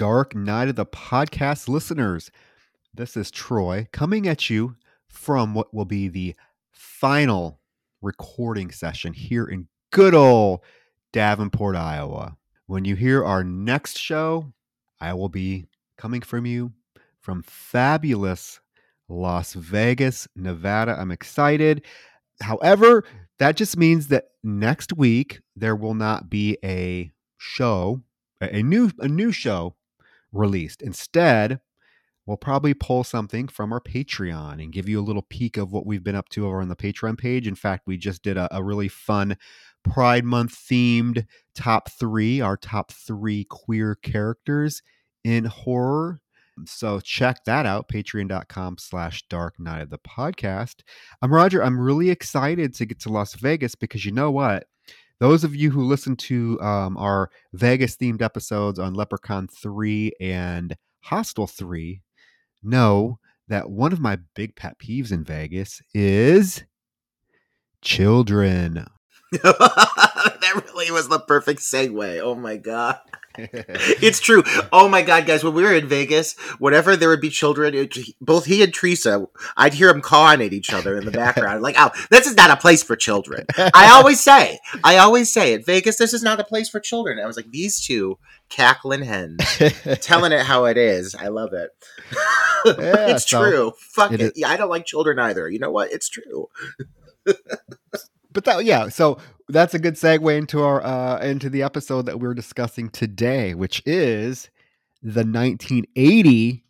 Dark Night of the Podcast listeners. This is Troy coming at you from what will be the final recording session here in good old Davenport, Iowa. When you hear our next show, I will be coming from you from fabulous Las Vegas, Nevada. I'm excited. However, that just means that next week there will not be a show a new a new show released. Instead, we'll probably pull something from our Patreon and give you a little peek of what we've been up to over on the Patreon page. In fact, we just did a, a really fun Pride Month themed top three, our top three queer characters in horror. So check that out, patreon.com slash dark night of the podcast. I'm Roger. I'm really excited to get to Las Vegas because you know what? Those of you who listen to um, our Vegas themed episodes on Leprechaun 3 and Hostel 3 know that one of my big pet peeves in Vegas is children. that really was the perfect segue. Oh my god. it's true. Oh my god, guys! When we were in Vegas, whenever there would be children, it, both he and Teresa, I'd hear them cawing at each other in the background. like, oh, this is not a place for children. I always say, I always say, at Vegas, this is not a place for children. I was like, these two cackling hens, telling it how it is. I love it. Yeah, it's so true. Fuck it. it. Yeah, I don't like children either. You know what? It's true but that yeah so that's a good segue into our uh into the episode that we're discussing today which is the 1980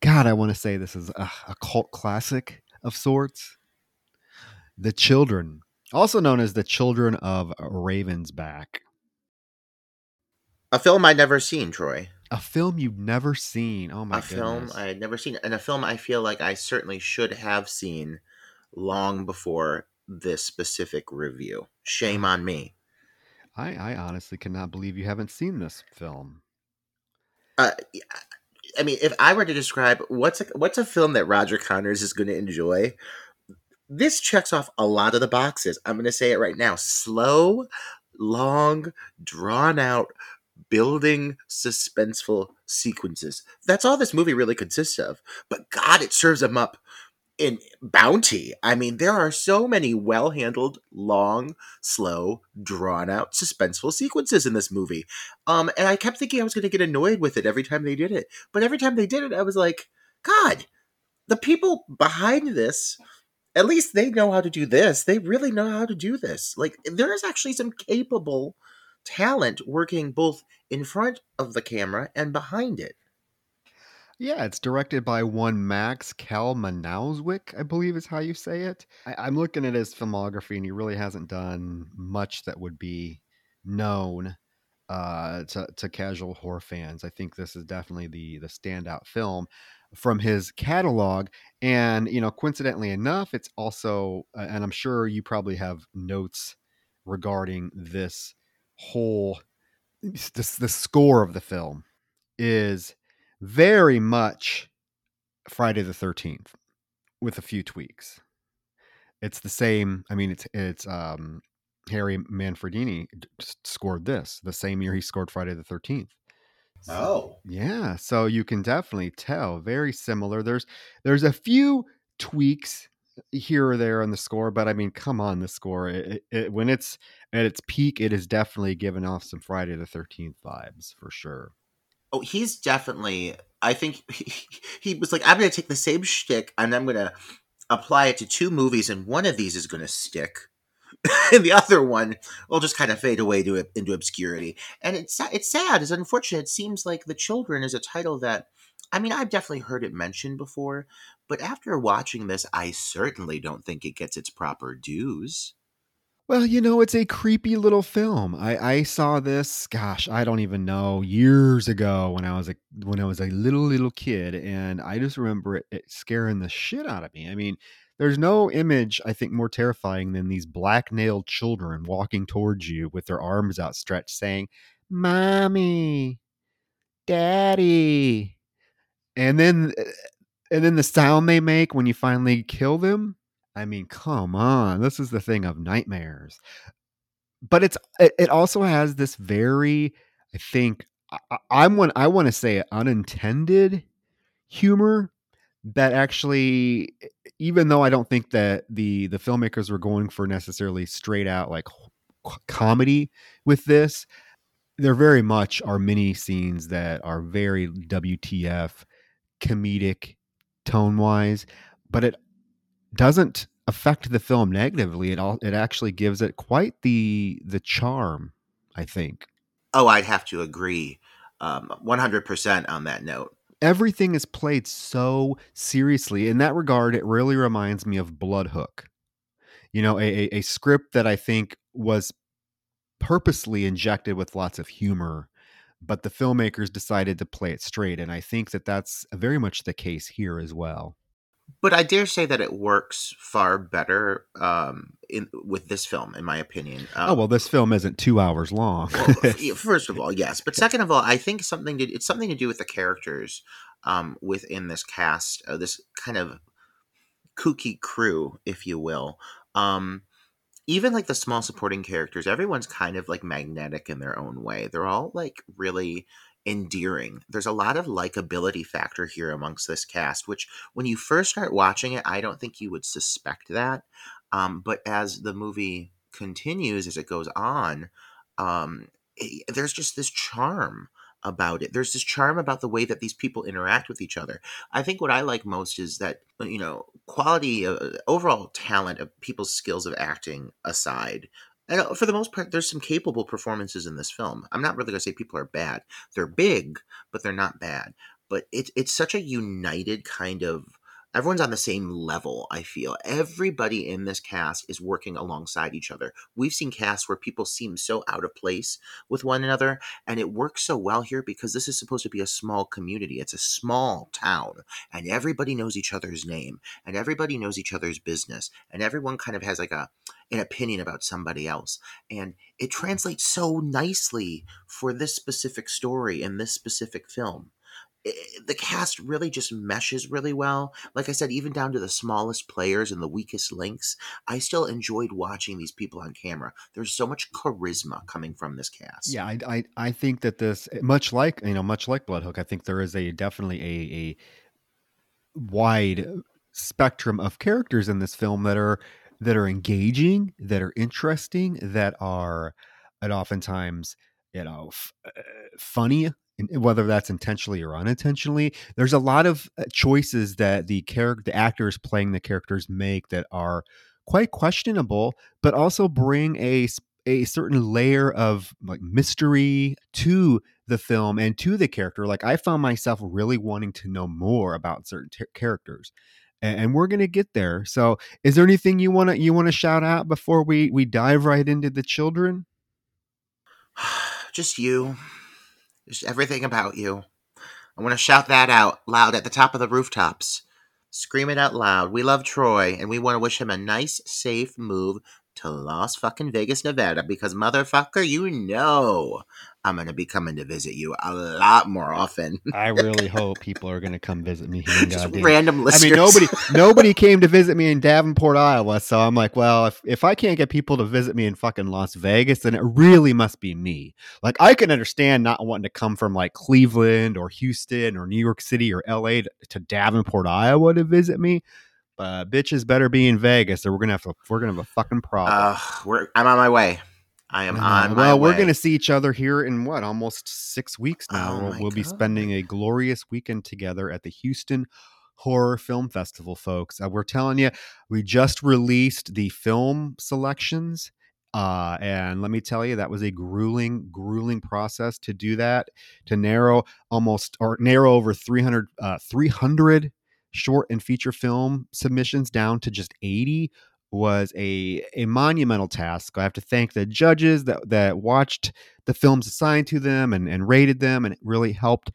god i want to say this is a, a cult classic of sorts. The children also known as the children of ravensback. A film i'd never seen troy. A film you've never seen. Oh my a goodness. film i had never seen and a film i feel like i certainly should have seen long before this specific review. Shame on me. I, I honestly cannot believe you haven't seen this film. Uh, I mean, if I were to describe what's a, what's a film that Roger Connors is going to enjoy, this checks off a lot of the boxes. I'm going to say it right now: slow, long, drawn out, building suspenseful sequences. That's all this movie really consists of. But God, it serves them up in Bounty. I mean, there are so many well handled, long, slow, drawn out, suspenseful sequences in this movie. Um, and I kept thinking I was going to get annoyed with it every time they did it. But every time they did it, I was like, God, the people behind this, at least they know how to do this. They really know how to do this. Like, there is actually some capable talent working both in front of the camera and behind it. Yeah, it's directed by one Max Kalmanousek, I believe is how you say it. I, am looking at his filmography, and he really hasn't done much that would be known uh, to, to casual horror fans. I think this is definitely the the standout film from his catalog. And you know, coincidentally enough, it's also, uh, and I'm sure you probably have notes regarding this whole this the score of the film is very much Friday the 13th with a few tweaks. It's the same. I mean, it's it's um, Harry Manfredini scored this the same year he scored Friday the 13th. So, oh, yeah. So you can definitely tell very similar. There's there's a few tweaks here or there on the score, but I mean, come on, the score it, it, when it's at its peak, it is definitely giving off some Friday the 13th vibes for sure. Oh, he's definitely. I think he, he was like, I'm going to take the same shtick and I'm going to apply it to two movies, and one of these is going to stick, and the other one will just kind of fade away to into obscurity. And it's it's sad. It's unfortunate. It seems like the children is a title that I mean, I've definitely heard it mentioned before, but after watching this, I certainly don't think it gets its proper dues. Well, you know, it's a creepy little film. I, I saw this, gosh, I don't even know, years ago when I was a when I was a little little kid, and I just remember it, it scaring the shit out of me. I mean, there's no image I think more terrifying than these black nailed children walking towards you with their arms outstretched, saying, "Mommy, Daddy," and then eh, and then the sound they make when you finally kill them I mean, come on. This is the thing of nightmares. But it's it, also has this very, I think, I, I'm one I want to say unintended humor that actually even though I don't think that the the filmmakers were going for necessarily straight out like comedy with this, there very much are many scenes that are very WTF comedic tone wise, but it doesn't affect the film negatively. It all it actually gives it quite the the charm, I think. Oh, I'd have to agree, um, one hundred percent on that note. Everything is played so seriously. In that regard, it really reminds me of Bloodhook. You know, a, a, a script that I think was purposely injected with lots of humor but the filmmakers decided to play it straight and i think that that's very much the case here as well but I dare say that it works far better um, in with this film, in my opinion. Um, oh well, this film isn't two hours long. well, first of all, yes, but second of all, I think something to, it's something to do with the characters um, within this cast, uh, this kind of kooky crew, if you will. Um, even like the small supporting characters, everyone's kind of like magnetic in their own way. They're all like really endearing. There's a lot of likability factor here amongst this cast, which when you first start watching it, I don't think you would suspect that. Um, but as the movie continues, as it goes on, um, it, there's just this charm about it. There's this charm about the way that these people interact with each other. I think what I like most is that you know quality, uh, overall talent of people's skills of acting aside, and uh, for the most part, there's some capable performances in this film. I'm not really going to say people are bad. They're big, but they're not bad. But it's it's such a united kind of everyone's on the same level i feel. Everybody in this cast is working alongside each other. We've seen casts where people seem so out of place with one another and it works so well here because this is supposed to be a small community. It's a small town and everybody knows each other's name and everybody knows each other's business and everyone kind of has like a an opinion about somebody else. And it translates so nicely for this specific story in this specific film the cast really just meshes really well. Like I said, even down to the smallest players and the weakest links, I still enjoyed watching these people on camera. There's so much charisma coming from this cast. Yeah, I I, I think that this much like you know much like Bloodhook, I think there is a definitely a a wide spectrum of characters in this film that are that are engaging, that are interesting, that are and oftentimes you know f- uh, funny whether that's intentionally or unintentionally there's a lot of uh, choices that the character the actors playing the characters make that are quite questionable but also bring a a certain layer of like mystery to the film and to the character. Like i found myself really wanting to know more about certain ter- characters and, and we're going to get there. So is there anything you want to you want to shout out before we we dive right into the children? Just you everything about you. I want to shout that out loud at the top of the rooftops. Scream it out loud. We love Troy, and we want to wish him a nice, safe move to Las fucking Vegas, Nevada, because motherfucker, you know I'm going to be coming to visit you a lot more often. I really hope people are going to come visit me here. Just random listeners. I mean, nobody, nobody came to visit me in Davenport, Iowa. So I'm like, well, if, if I can't get people to visit me in fucking Las Vegas, then it really must be me. Like, I can understand not wanting to come from like Cleveland or Houston or New York City or LA to, to Davenport, Iowa to visit me. But bitches better be in Vegas, or we're gonna have to, we're gonna have a fucking problem. Uh, we're, I'm on my way. I am on well, we're going to see each other here in what almost six weeks now. Oh we'll, we'll be spending a glorious weekend together at the Houston Horror Film Festival, folks. Uh, we're telling you, we just released the film selections Uh, and let me tell you, that was a grueling, grueling process to do that, to narrow almost or narrow over 300, uh, 300 short and feature film submissions down to just 80 was a, a monumental task. I have to thank the judges that, that watched the films assigned to them and, and rated them and it really helped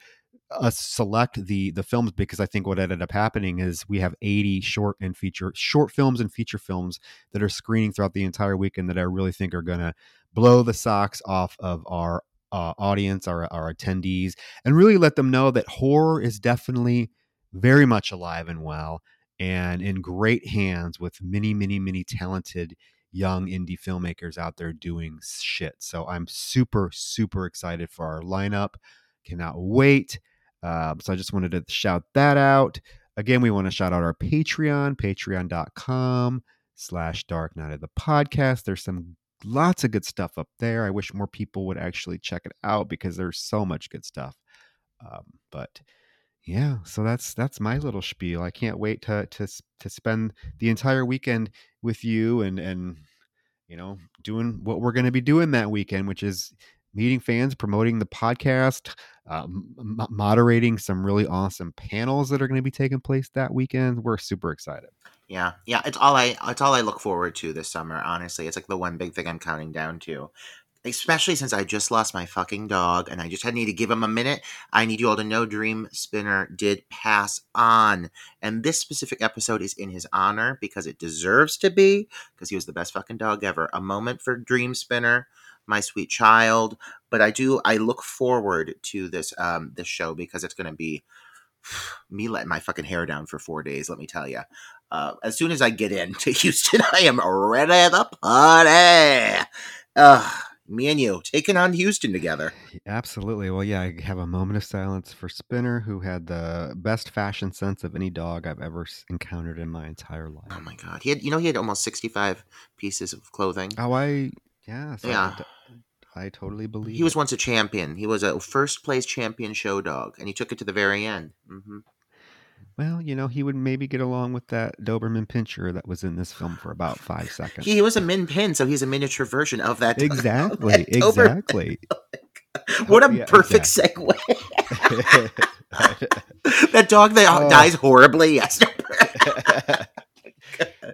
us select the the films because I think what ended up happening is we have 80 short and feature short films and feature films that are screening throughout the entire weekend that I really think are going to blow the socks off of our uh, audience, our our attendees, and really let them know that horror is definitely very much alive and well and in great hands with many many many talented young indie filmmakers out there doing shit. So I'm super super excited for our lineup. Cannot wait. Uh, so I just wanted to shout that out. Again, we want to shout out our Patreon, patreon.com slash dark night of the podcast. There's some lots of good stuff up there. I wish more people would actually check it out because there's so much good stuff. Um, but yeah, so that's that's my little spiel. I can't wait to to to spend the entire weekend with you and and you know doing what we're going to be doing that weekend, which is meeting fans, promoting the podcast, uh, m- moderating some really awesome panels that are going to be taking place that weekend. We're super excited. Yeah, yeah, it's all I it's all I look forward to this summer. Honestly, it's like the one big thing I'm counting down to. Especially since I just lost my fucking dog and I just had need to give him a minute. I need you all to know Dream Spinner did pass on. And this specific episode is in his honor because it deserves to be, because he was the best fucking dog ever. A moment for Dream Spinner my sweet child. But I do I look forward to this um this show because it's gonna be me letting my fucking hair down for four days. Let me tell you. Uh, as soon as I get into Houston, I am ready to party. Me and you taking on Houston together. Absolutely. Well, yeah, I have a moment of silence for Spinner, who had the best fashion sense of any dog I've ever encountered in my entire life. Oh my god, he had you know he had almost sixty five pieces of clothing. Oh, I yeah, so yeah. I totally believe. He was once a champion. He was a first place champion show dog, and he took it to the very end. Mm-hmm. Well, you know, he would maybe get along with that Doberman Pinscher that was in this film for about five seconds. He was a min pin, so he's a miniature version of that. Exactly. That exactly. what a yeah, perfect exactly. segue. that dog that oh. dies horribly. Yes.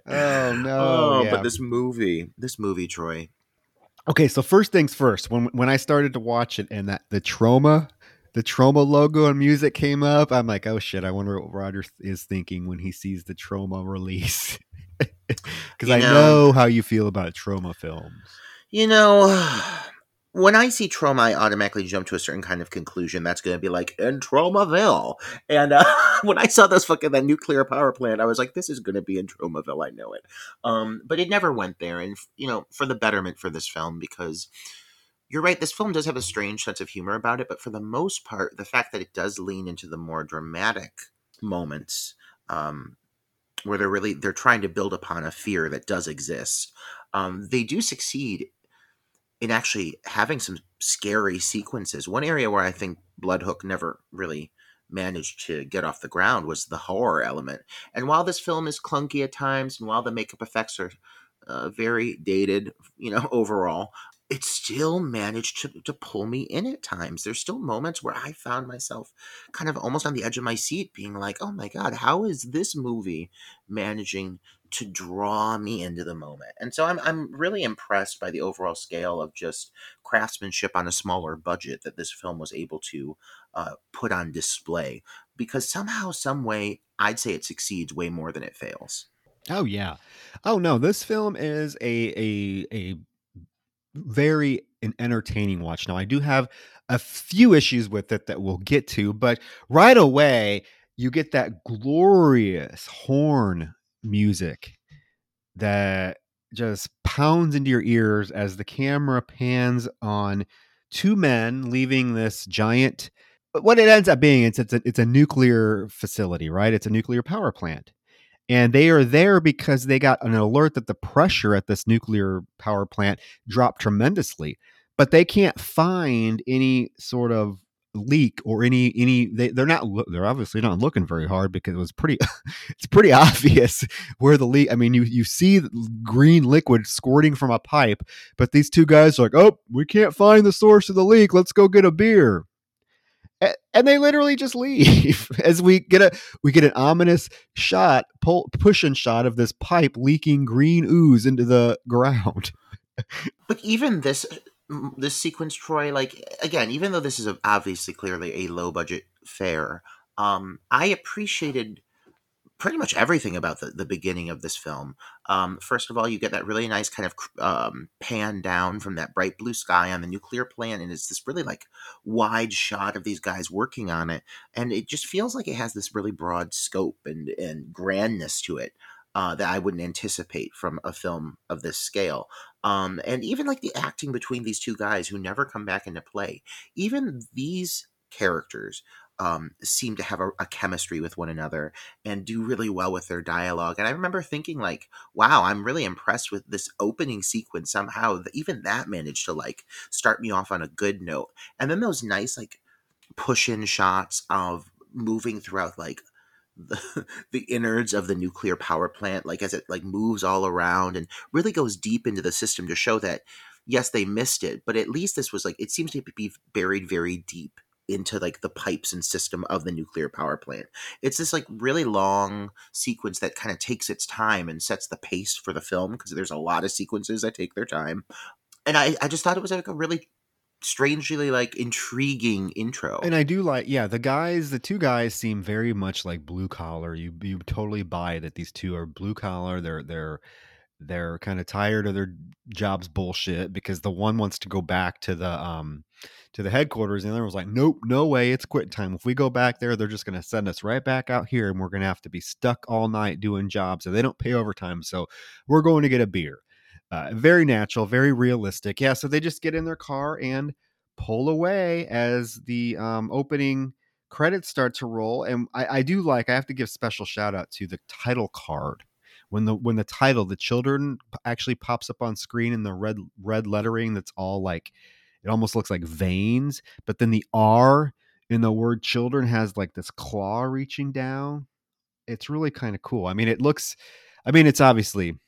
oh no! Oh, yeah. but this movie, this movie, Troy, Okay, so first things first. When when I started to watch it and that the Troma, the Troma logo and music came up, I'm like, oh shit! I wonder what Roger is thinking when he sees the Troma release. Because I know, know how you feel about Troma films. You know, when I see Troma, I automatically jump to a certain kind of conclusion. That's going to be like in Tromaville. And uh, when I saw those fucking that nuclear power plant, I was like, this is going to be in Tromaville. I know it. Um, but it never went there. And you know, for the betterment for this film, because you're right, this film does have a strange sense of humor about it. But for the most part, the fact that it does lean into the more dramatic moments, um, where they're really they're trying to build upon a fear that does exist. Um, they do succeed in actually having some scary sequences. One area where I think Bloodhook never really managed to get off the ground was the horror element. And while this film is clunky at times, and while the makeup effects are uh, very dated, you know, overall, it still managed to, to pull me in at times. There's still moments where I found myself kind of almost on the edge of my seat, being like, oh my God, how is this movie managing to draw me into the moment. And so I'm I'm really impressed by the overall scale of just craftsmanship on a smaller budget that this film was able to uh, put on display. Because somehow, some way, I'd say it succeeds way more than it fails. Oh yeah. Oh no, this film is a a a very an entertaining watch. Now I do have a few issues with it that we'll get to, but right away you get that glorious horn music that just pounds into your ears as the camera pans on two men leaving this giant But what it ends up being it's it's a, it's a nuclear facility right it's a nuclear power plant and they are there because they got an alert that the pressure at this nuclear power plant dropped tremendously but they can't find any sort of leak or any any they, they're not they're obviously not looking very hard because it was pretty it's pretty obvious where the leak i mean you you see green liquid squirting from a pipe but these two guys are like oh we can't find the source of the leak. Let's go get a beer and they literally just leave as we get a we get an ominous shot pull pushing shot of this pipe leaking green ooze into the ground. But even this this sequence, Troy, like again, even though this is obviously clearly a low budget fare, um, I appreciated pretty much everything about the, the beginning of this film. Um, first of all, you get that really nice kind of um, pan down from that bright blue sky on the nuclear plant, and it's this really like wide shot of these guys working on it, and it just feels like it has this really broad scope and and grandness to it. Uh, that I wouldn't anticipate from a film of this scale. Um, and even like the acting between these two guys who never come back into play, even these characters um, seem to have a, a chemistry with one another and do really well with their dialogue. And I remember thinking, like, wow, I'm really impressed with this opening sequence. Somehow, even that managed to like start me off on a good note. And then those nice like push in shots of moving throughout like the, the innards of the nuclear power plant like as it like moves all around and really goes deep into the system to show that yes they missed it but at least this was like it seems to be buried very deep into like the pipes and system of the nuclear power plant it's this like really long sequence that kind of takes its time and sets the pace for the film because there's a lot of sequences that take their time and I, I just thought it was like a really strangely like intriguing intro And I do like, yeah, the guys, the two guys seem very much like blue collar. You you totally buy that these two are blue collar. They're they're they're kind of tired of their jobs bullshit because the one wants to go back to the um to the headquarters and the was like, nope, no way, it's quit time. If we go back there, they're just gonna send us right back out here and we're gonna have to be stuck all night doing jobs and they don't pay overtime. So we're going to get a beer. Uh, very natural, very realistic. Yeah, so they just get in their car and pull away as the um, opening credits start to roll. And I, I do like. I have to give special shout out to the title card when the when the title, the children, actually pops up on screen in the red red lettering. That's all like it almost looks like veins, but then the R in the word children has like this claw reaching down. It's really kind of cool. I mean, it looks. I mean, it's obviously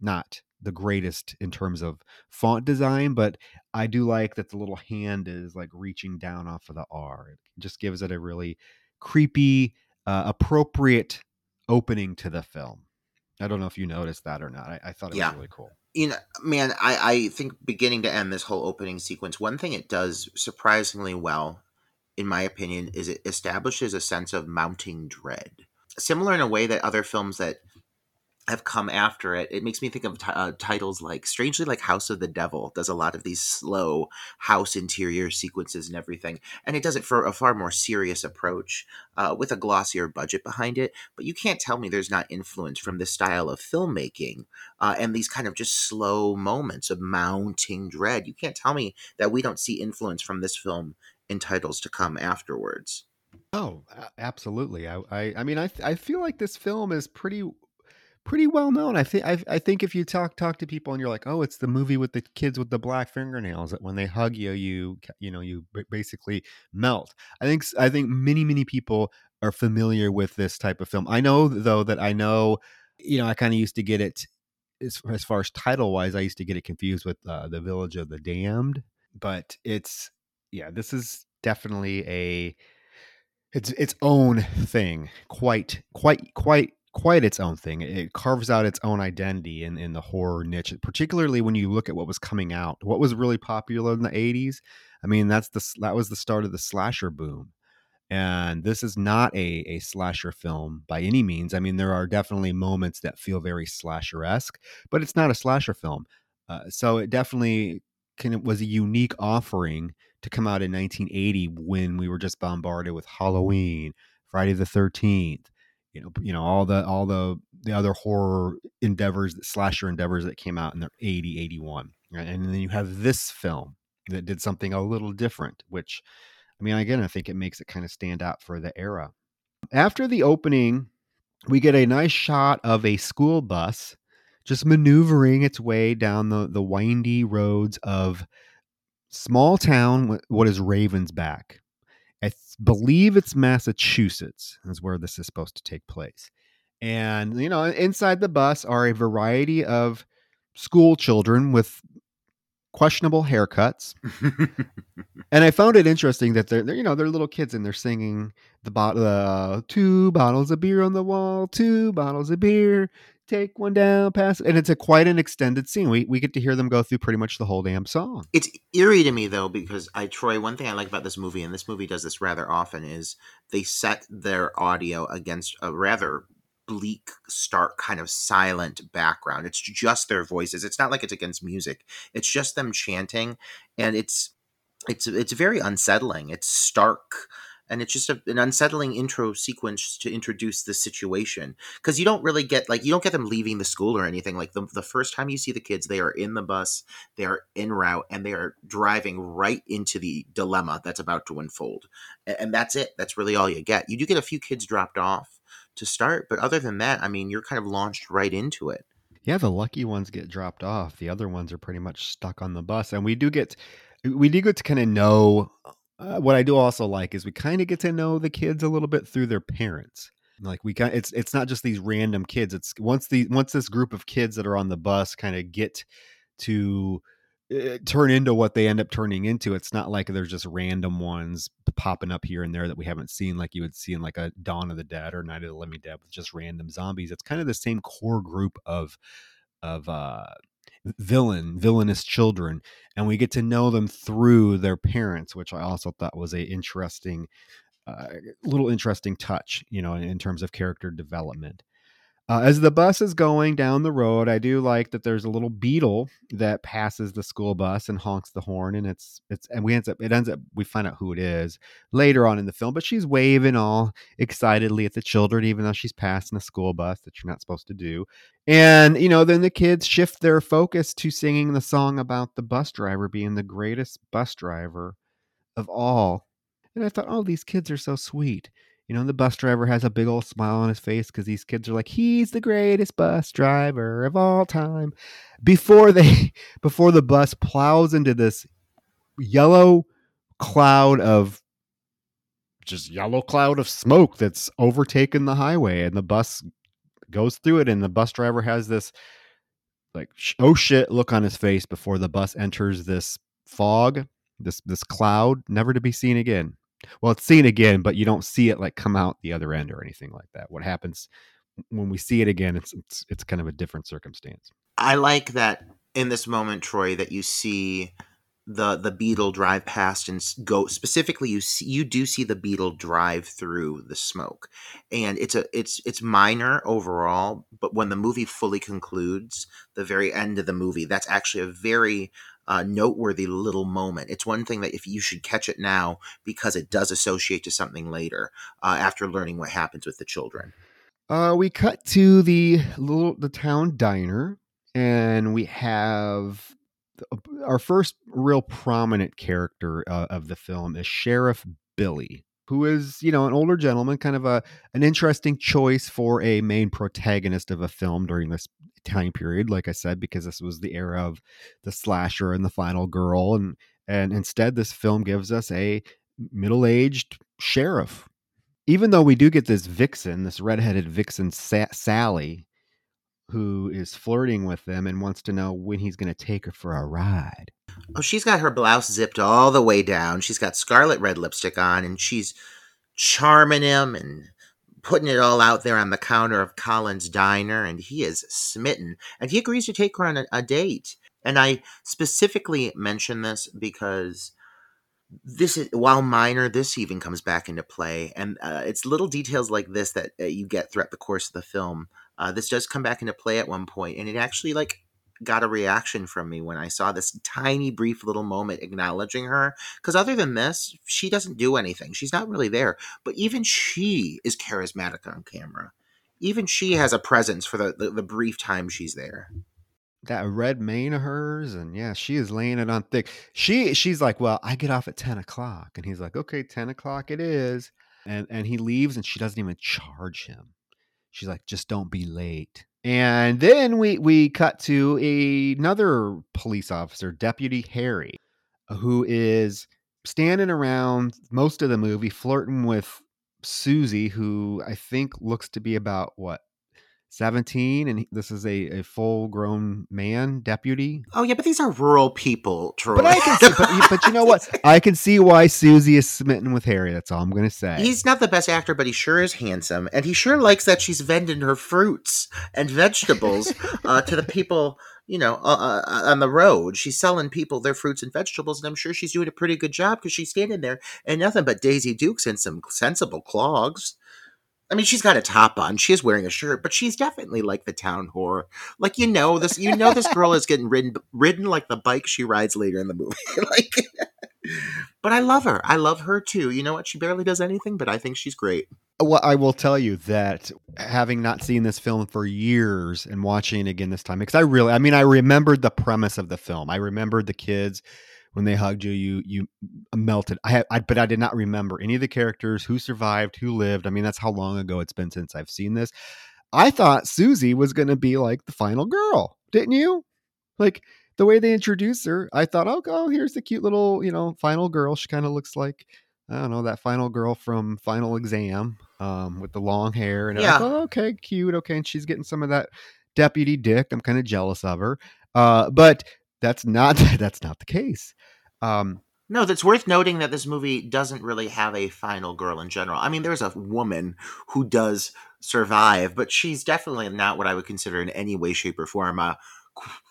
not the greatest in terms of font design, but I do like that the little hand is like reaching down off of the R. It just gives it a really creepy, uh, appropriate opening to the film. I don't know if you noticed that or not. I, I thought it Yeah. was really cool. You know, man, I, I think beginning to end this whole opening sequence, one thing it does surprisingly well, in my opinion, is it establishes a sense of mounting dread. Similar in a way that other films that have come after it, it makes me think of ti- uh, titles like, strangely, like House of the Devil does a lot of these slow house interior sequences and everything, and it does it for a far more serious approach uh, with a glossier budget behind it. But you can't tell me there's not influence from this style of filmmaking uh, and these kind of just slow moments of mounting dread. You can't tell me that we don't see influence from this film in titles to come afterwards. Oh, absolutely. I, I, I mean, I, I feel like this film is pretty, pretty well known. I think, I, think if you talk, talk to people and you're like, oh, it's the movie with the kids with the black fingernails that when they hug you, you, you know, you basically melt. I think, I think many, many people are familiar with this type of film. I know though that I know, you know, I kind of used to get it as, as far as title wise, I used to get it confused with uh, the Village of the Damned, but it's, yeah, this is definitely a, it's its own thing quite quite quite quite its own thing it carves out its own identity in, in the horror niche particularly when you look at what was coming out what was really popular in the 80s i mean that's the that was the start of the slasher boom and this is not a, a slasher film by any means i mean there are definitely moments that feel very slasher-esque but it's not a slasher film uh, so it definitely can, it was a unique offering to come out in 1980 when we were just bombarded with Halloween, Friday the 13th, you know, you know all the all the the other horror endeavors, slasher endeavors that came out in the 80, 81. right? And then you have this film that did something a little different, which I mean, again, I think it makes it kind of stand out for the era. After the opening, we get a nice shot of a school bus just maneuvering its way down the, the windy roads of small town what is ravensback I believe it's Massachusetts, is where this is supposed to take place. And, you know, inside the bus are a variety of school children with questionable haircuts. and I found it interesting that they're, they're, you know they're little kids and they're singing the bottle uh, two bottles of beer on the wall, two bottles of beer, take one down, pass. And it's a quite an extended scene. We we get to hear them go through pretty much the whole damn song. It's eerie to me though because I Troy. One thing I like about this movie, and this movie does this rather often, is they set their audio against a rather bleak, stark, kind of silent background. It's just their voices. It's not like it's against music. It's just them chanting, and it's it's it's very unsettling. It's stark and it's just a, an unsettling intro sequence to introduce the situation. Because you don't really get like you don't get them leaving the school or anything. Like the, the first time you see the kids they are in the bus they are en route and they are driving right into the dilemma that's about to unfold. And, and that's it. That's really all you get. You do get a few kids dropped off to start but other than that i mean you're kind of launched right into it. Yeah, the lucky ones get dropped off. The other ones are pretty much stuck on the bus, and we do get we do get to kind of know. Uh, what I do also like is we kind of get to know the kids a little bit through their parents. Like we kind, it's it's not just these random kids. It's once the once this group of kids that are on the bus kind of get to uh, turn into what they end up turning into. It's not like there's just random ones popping up here and there that we haven't seen, like you would see in like a Dawn of the Dead or Night of the Living Dead with just random zombies. It's kind of the same core group of of uh villain villainous children and we get to know them through their parents which i also thought was a interesting uh, little interesting touch you know in, in terms of character development uh, as the bus is going down the road, I do like that there's a little beetle that passes the school bus and honks the horn, and it's it's and we ends up it ends up we find out who it is later on in the film, but she's waving all excitedly at the children, even though she's passing a school bus that you're not supposed to do. And you know, then the kids shift their focus to singing the song about the bus driver being the greatest bus driver of all. And I thought, oh, these kids are so sweet. You know, the bus driver has a big old smile on his face because these kids are like, he's the greatest bus driver of all time. Before they, before the bus plows into this yellow cloud of just yellow cloud of smoke that's overtaken the highway, and the bus goes through it, and the bus driver has this like oh shit look on his face before the bus enters this fog, this this cloud, never to be seen again. Well, it's seen again, but you don't see it like come out the other end or anything like that. What happens when we see it again? It's it's it's kind of a different circumstance. I like that in this moment, Troy, that you see the the beetle drive past and go specifically you see you do see the beetle drive through the smoke and it's a it's it's minor overall but when the movie fully concludes the very end of the movie that's actually a very uh, noteworthy little moment. It's one thing that if you should catch it now because it does associate to something later uh, after learning what happens with the children. Uh, we cut to the little the town diner, and we have our first real prominent character uh, of the film is Sheriff Billy, who is you know an older gentleman, kind of a an interesting choice for a main protagonist of a film during this time period. Like I said, because this was the era of the slasher and the final girl, and and instead this film gives us a middle aged sheriff even though we do get this vixen, this redheaded vixen, Sa- Sally, who is flirting with them and wants to know when he's going to take her for a ride. Oh, she's got her blouse zipped all the way down. She's got scarlet red lipstick on, and she's charming him and putting it all out there on the counter of Colin's diner, and he is smitten. And he agrees to take her on a, a date. And I specifically mention this because this is while minor this even comes back into play and uh, it's little details like this that uh, you get throughout the course of the film uh, this does come back into play at one point and it actually like got a reaction from me when i saw this tiny brief little moment acknowledging her because other than this she doesn't do anything she's not really there but even she is charismatic on camera even she has a presence for the, the, the brief time she's there That red mane of hers, and yeah, she is laying it on thick. She she's like, well, I get off at ten o'clock, and he's like, okay, ten o'clock it is, and and he leaves, and she doesn't even charge him. She's like, just don't be late. And then we we cut to a, another police officer, Deputy Harry, who is standing around most of the movie flirting with Susie, who I think looks to be about what 17 and he- this is a, a full grown man deputy Oh yeah, but these are rural people, Troy. but i can see but, you- but you know what i can see why susie is smitten with harry that's all i'm gonna say He's not the best actor, but he sure is handsome, and he sure likes that she's vending her fruits and vegetables uh, to the people, you know, uh, uh, on the road. She's selling people their fruits and vegetables, and I'm sure she's doing a pretty good job because she's standing there and nothing but Daisy Dukes and some sensible clogs. I mean, she's got a top on. She is wearing a shirt, but she's definitely like the town whore. Like you know this, you know this girl is getting ridden, ridden like the bike she rides later in the movie. like, but I love her. I love her too. You know what? She barely does anything, but I think she's great. well i will tell you that having not seen this film for years and watching it again this time because i really i mean i remembered the premise of the film i remembered the kids when they hugged you you you melted. I, had, I but i did not remember any of the characters who survived who lived. I mean that's how long ago it's been since i've seen this. I thought susie was going to be like the final girl didn't you? Like the way they introduced her i thought oh, oh here's the cute little you know final girl. She kind of looks like i don't know that final girl from final exam um with the long hair and Yeah. thought, okay cute okay and she's getting some of that deputy dick. I'm kind of jealous of her. Uh but that's not that's not the case um No, that's worth noting that this movie doesn't really have a final girl in general. I mean, there's a woman who does survive, but she's definitely not what I would consider in any way, shape, or form a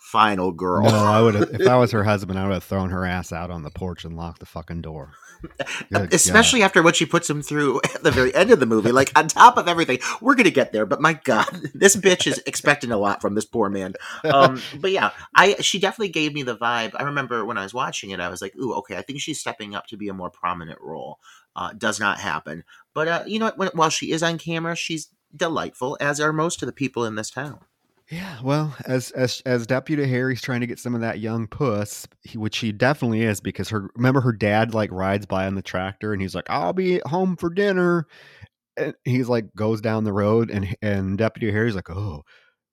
final girl. no i would have if i was her husband i would have thrown her ass out on the porch and locked the fucking door Good Especially after what she puts him through at the very end of the movie. Like, on top of everything, we're going to get there, but my God, this bitch is expecting a lot from this poor man. Um, but yeah, I she definitely gave me the vibe. I remember when I was watching it, I was like, ooh, okay, I think she's stepping up to be a more prominent role. Uh, does not happen. But uh, you know what? When, while she is on camera, she's delightful, as are most of the people in this town. Yeah, well, as as as Deputy Harry's trying to get some of that young puss, he, which he definitely is, because her remember her dad like rides by on the tractor and he's like, "I'll be home for dinner," and he's like goes down the road and and Deputy Harry's like, "Oh,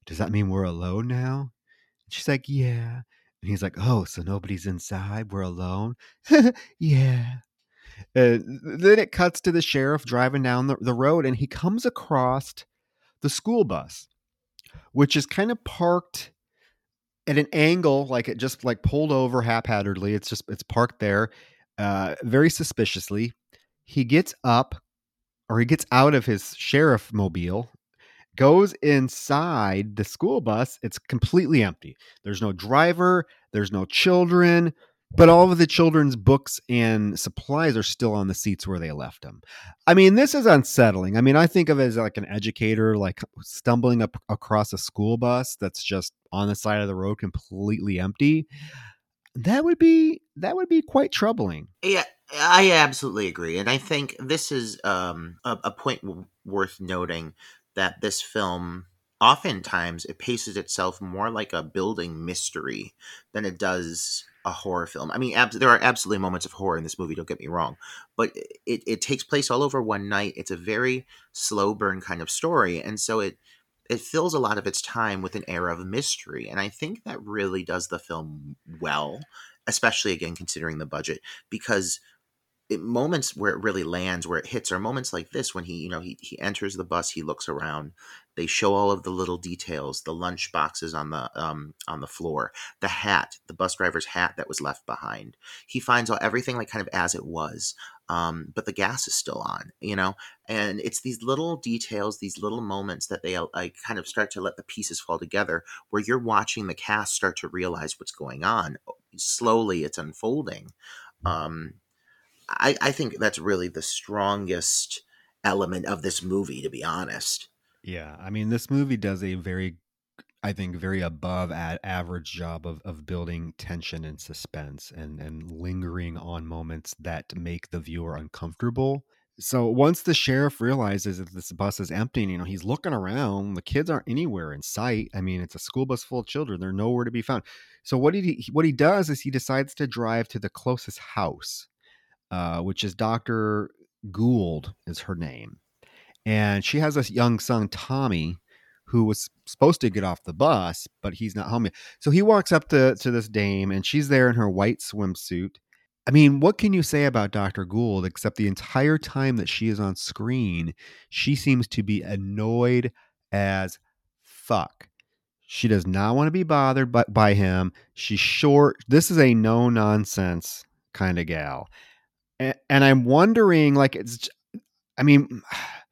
does that mean we're alone now?" And she's like, "Yeah," and he's like, "Oh, so nobody's inside? We're alone?" yeah. And then it cuts to the sheriff driving down the, the road and he comes across the school bus which is kind of parked at an angle, like it just like pulled over haphazardly. It's just it's parked there, uh, very suspiciously. He gets up, or he gets out of his sheriff mobile, goes inside the school bus. It's completely empty. There's no driver. There's no children. But all of the children's books and supplies are still on the seats where they left them. I mean, this is unsettling. I mean, I think of it as like an educator, like stumbling up across a school bus that's just on the side of the road, completely empty. That would be that would be quite troubling. Yeah, I absolutely agree, and I think this is um, a, a point w- worth noting that this film oftentimes it paces itself more like a building mystery than it does a horror film. I mean, abs- there are absolutely moments of horror in this movie. Don't get me wrong, but it, it takes place all over one night. It's a very slow burn kind of story, and so it it fills a lot of its time with an air of mystery, and I think that really does the film well especially again considering the budget because it, moments where it really lands where it hits are moments like this when he you know he, he enters the bus he looks around they show all of the little details the lunch boxes on the um on the floor the hat the bus driver's hat that was left behind. He finds out everything like kind of as it was um but the gas is still on you know? And it's these little details these little moments that they uh, like kind of start to let the pieces fall together where you're watching the cast start to realize what's going on. Slowly it's unfolding. Um I, I think that's really the strongest element of this movie, to be honest. Yeah, I mean, this movie does a very, I think, very above average job of of building tension and suspense and and lingering on moments that make the viewer uncomfortable. So once the sheriff realizes that this bus is empty, you know, he's looking around. The kids aren't anywhere in sight. I mean, it's a school bus full of children; they're nowhere to be found. So what he? What he does is he decides to drive to the closest house, uh, which is Doctor Gould, is her name and she has a young son tommy who was supposed to get off the bus but he's not home yet so he walks up to, to this dame and she's there in her white swimsuit I mean, what can you say about Dr. Gould except the entire time that she is on screen, she seems to be annoyed as fuck. She does not want to be bothered by, by him. She's short. This is a no nonsense kind of gal. And, and I'm wondering, like, it's, I mean,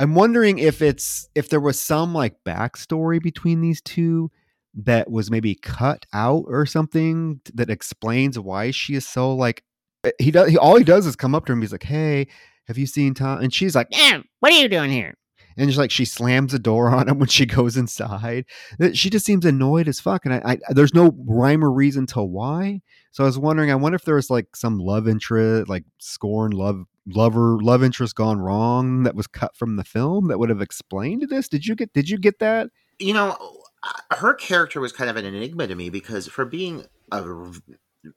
I'm wondering if it's, if there was some like backstory between these two that was maybe cut out or something that explains why she is so like eh, he does he all he does is come up to him he's like hey have you seen tom? And she's like Yeah, what are you doing here? and she's like she slams the door on him when she goes inside. She just seems annoyed as fuck and I, I there's no rhyme or reason to why. So i was wondering i wonder if there was like some love interest like scorn love lover love interest gone wrong that was cut from the film that would have explained this? Did you get did you get that? You know, uh, her character was kind of an enigma to me because for being a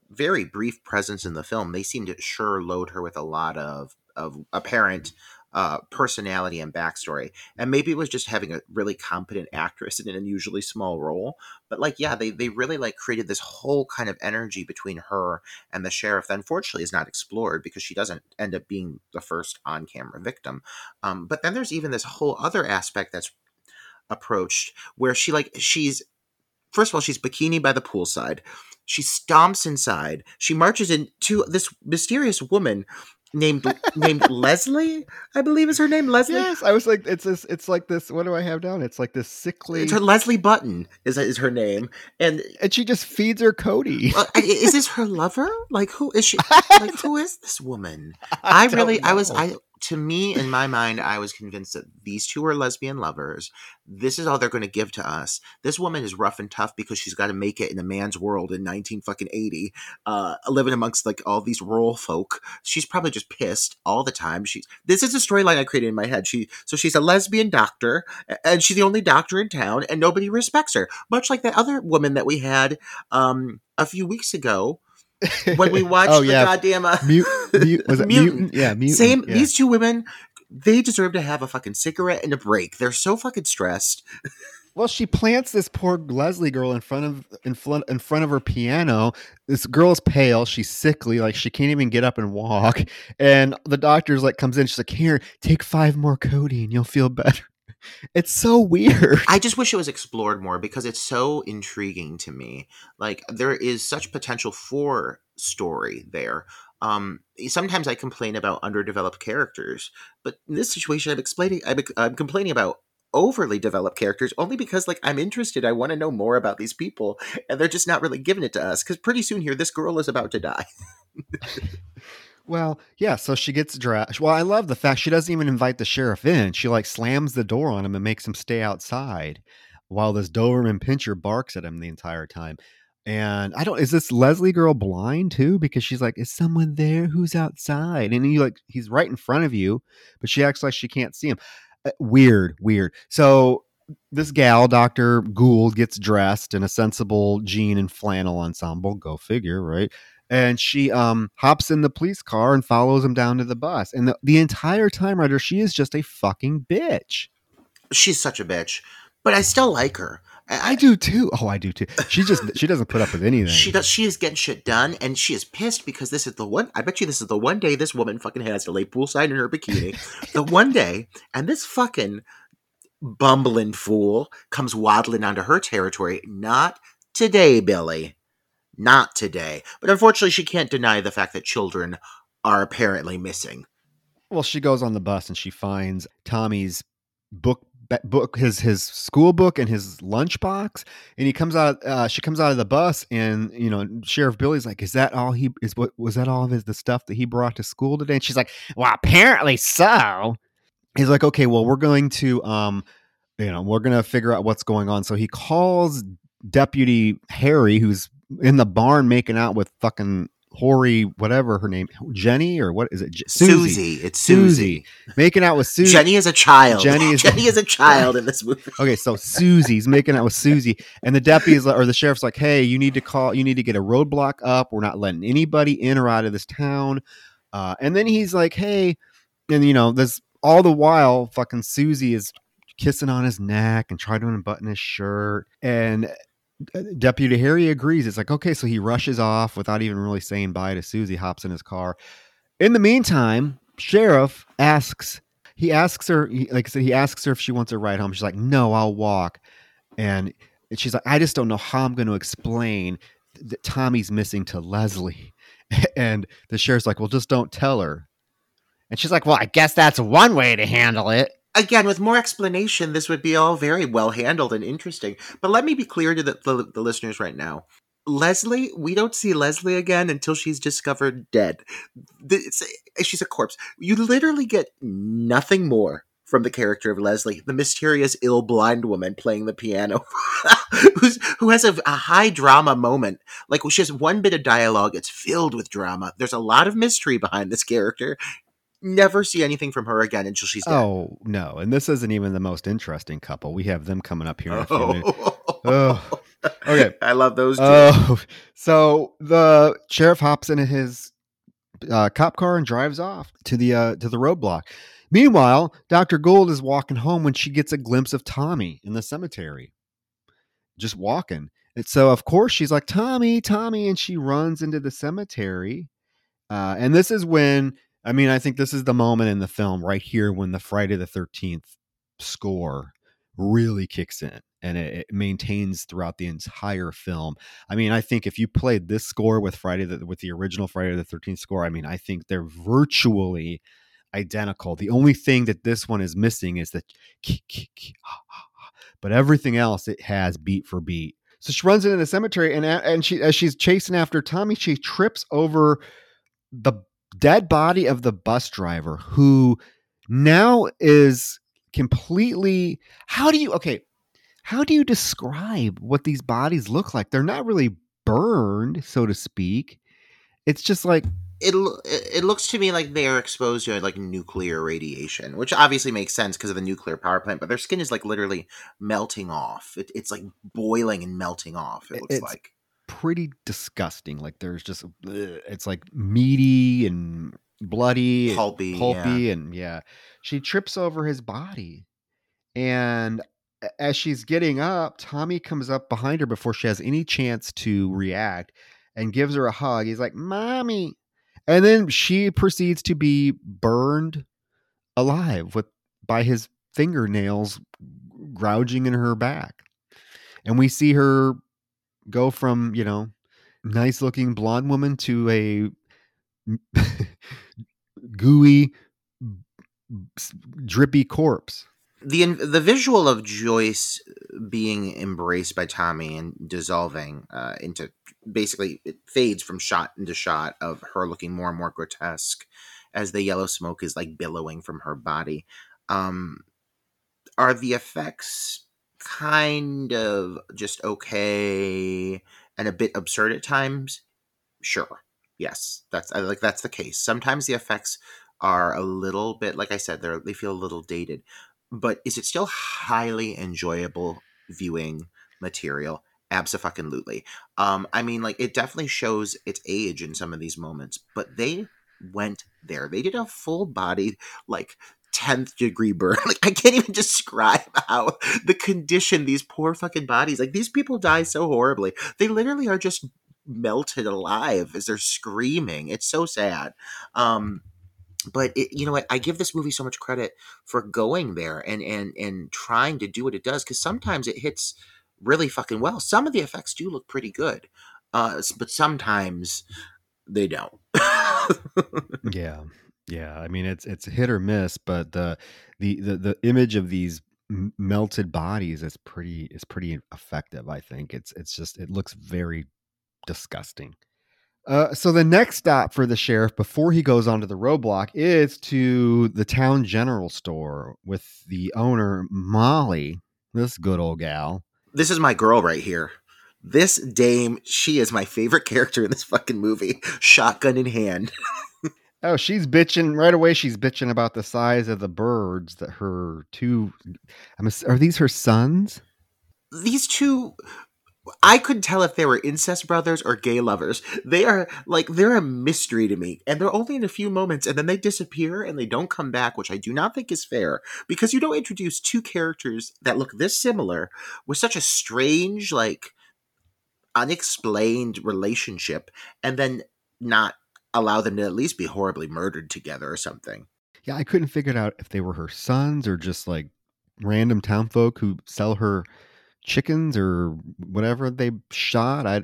very brief presence in the film, they seemed to sure load her with a lot of of apparent uh, personality and backstory. And maybe it was just having a really competent actress in an unusually small role. But like, yeah, they they really like created this whole kind of energy between her and the sheriff that unfortunately is not explored because she doesn't end up being the first on camera victim. Um, but then there's even this whole other aspect that's approached where she like she's first of all she's bikini by the poolside she stomps inside she marches into this mysterious woman named named leslie i believe is her name leslie Yes, I was like, it's this. It's like this. What do I have down? It's like this sickly, it's her leslie button is, is her name and and she just feeds her codeine. uh, is this her lover like who is she like who is this woman I, don't really, I was. I to me in my mind, I was convinced that these two are lesbian lovers. This is all they're going to give to us. This woman is rough and tough because she's got to make it in a man's world in nineteen fucking eighty, uh, living amongst like all these rural folk. She's probably just pissed all the time. She's this is a storyline I created in my head. She so she's a lesbian doctor, and she's the only doctor in town, and nobody respects her. Much like that other woman that we had um, a few weeks ago when we watched oh the yeah, goddamn. Uh, mute, mute, was it Mutant. mutant? Yeah, mutant. same. yeah. These two women, they deserve to have a fucking cigarette and a break. They're so fucking stressed. Well, she plants this poor Leslie girl in front of in front in front of her piano. This girl's pale, she's sickly, like she can't even get up and walk. And the doctor's like comes in, she's like, "Here, take five more codeine, you'll feel better." It's so weird. I just wish it was explored more because it's so intriguing to me. Like there is such potential for story there. Um, sometimes I complain about underdeveloped characters, but in this situation, I'm explaining. I'm, I'm complaining about overly developed characters only because like I'm interested. I want to know more about these people, and they're just not really giving it to us. Because pretty soon here, this girl is about to die. Well, yeah, so she gets dressed. Well, I love the fact she doesn't even invite the sheriff in. She like slams the door on him and makes him stay outside while this Doberman pinscher barks at him the entire time. And I don't is this Leslie girl blind too? Because she's like, Is someone there who's outside? And he like he's right in front of you, but she acts like she can't see him. Uh, weird, weird. So this gal, Dr. Gould, gets dressed in a sensible jean and flannel ensemble. Go figure, right? And she um hops in the police car and follows him down to the bus. And the, the entire time, Ryder, she is just a fucking bitch. She's such a bitch, but I still like her. I do too. Oh, I do too. She just she doesn't put up with anything. She does. She is getting shit done, and she is pissed because this is the one. I bet you this is the one day this woman fucking has to lay poolside in her bikini. the one day, and this fucking bumbling fool comes waddling onto her territory. Not today, Billy. Not today. But unfortunately, she can't deny the fact that children are apparently missing. Well, she goes on the bus and she finds Tommy's book book his his school book and his lunchbox and he comes out uh, she comes out of the bus and you know sheriff billy's like is that all he is what was that all of his the stuff that he brought to school today and she's like Well, apparently so. he's like okay well we're going to um you know we're gonna figure out what's going on so he calls deputy harry who's in the barn making out with fucking Hori, whatever her name, Jenny or what is it? J- Susie. It's Susie. making out with Susie. Jenny is a child. Jenny is- Jenny is a child in this movie. Okay, so Susie's making out with Susie, and the deputy's like, or the sheriff's like, "Hey, you need to call. You need to get a roadblock up. We're not letting anybody in or out of this town." Uh, and then he's like, "Hey," and you know, this all the while, fucking Susie is kissing on his neck and trying to unbutton his shirt, and Uh, Deputy Harry agrees. It's like, okay, so he rushes off without even really saying bye to Susie, hops in his car. In the meantime, Sheriff asks, he asks her, he, like I said, he asks her if she wants a ride home. She's like, no, I'll walk. And she's like, I just don't know how I'm going to explain that Tommy's missing to Leslie. And the sheriff's like, well, just don't tell her. And she's like, well, I guess that's one way to handle it. Again, with more explanation, this would be all very well handled and interesting. But let me be clear to the, the, the listeners right now. Leslie, we don't see Leslie again until she's discovered dead. It's, she's a corpse. You literally get nothing more from the character of Leslie, the mysterious ill blind woman playing the piano, who has a, a, high drama moment. Like she has one bit of dialogue, it's filled with drama. There's a lot of mystery behind this character. Never see anything from her again until she's dead. Oh no! And this isn't even the most interesting couple. We have them coming up here in a few minutes. Oh. Okay, I love those. Two. Oh, so the sheriff hops into his uh, cop car and drives off to the uh, to the roadblock. Meanwhile, Dr. Gould is walking home when she gets a glimpse of Tommy in the cemetery, just walking. And so, of course, she's like, Tommy, Tommy. And she runs into the cemetery. Uh, and this is when, I mean, I think this is the moment in the film right here when the Friday the 13th score really kicks in and it, it, maintains throughout the entire film. I mean, I think if you played this score with Friday the, with the original Friday the 13th score, I mean, I think they're virtually identical. The only thing that this one is missing is the but everything else it has beat for beat. So she runs into the cemetery and and she as she's chasing after Tommy, she trips over the dead body of the bus driver who now is completely how do you okay how do you describe what these bodies look like they're not really burned so to speak it's just like it it looks to me like they are exposed to like nuclear radiation, which obviously makes sense because of the nuclear power plant. But their skin is like literally melting off. It, it's like boiling and melting off. It looks it's like pretty disgusting. Like there's just it's like meaty and bloody, pulpy, and pulpy, yeah. and yeah. She trips over his body, and as she's getting up, Tommy comes up behind her before she has any chance to react and gives her a hug. He's like, "Mommy." And then she proceeds to be burned alive with by his fingernails gouging in her back. And we see her go from, you know, nice looking blonde woman to a gooey drippy corpse. The the visual of Joyce being embraced by Tommy and dissolving uh, into basically it fades from shot into shot of her looking more and more grotesque as the yellow smoke is like billowing from her body. Um, are the effects kind of just okay and a bit absurd at times? Sure. Yes, that's I like that's the case. Sometimes the effects are a little bit like I said, they they feel a little dated. But is it still highly enjoyable viewing material? Absolutely. Um, I mean, like it definitely shows its age in some of these moments, but they went there. They did a full body, like 10th degree burn. Like I can't even describe how the condition these poor fucking bodies, like these people die so horribly. They literally are just melted alive as they're screaming. It's so sad. Um but it, you know what i give this movie so much credit for going there and and and trying to do what it does because sometimes it hits really fucking well. Some of the effects do look pretty good, uh, but sometimes they don't. yeah, yeah. I mean, it's it's hit or miss, but the the the, the image of these melted bodies is pretty is pretty effective. I think it's it's just it looks very disgusting. Uh, so the next stop for the sheriff before he goes onto the roadblock is to the town general store with the owner Molly, this good old gal, this is my girl right here. This dame, she is my favorite character in this fucking movie. Shotgun in hand. oh, she's bitching right away. She's bitching about the size of the birds that her two. I'm. Are these her sons? These two I couldn't tell if they were incest brothers or gay lovers. They are like they're a mystery to me, and they're only in a few moments, and then they disappear and they don't come back, which I do not think is fair because you don't introduce two characters that look this similar with such a strange like unexplained relationship and then not allow them to at least be horribly murdered together or something. Yeah, I couldn't figure it out if they were her sons or just like random town folk who sell her chickens or whatever they shot. I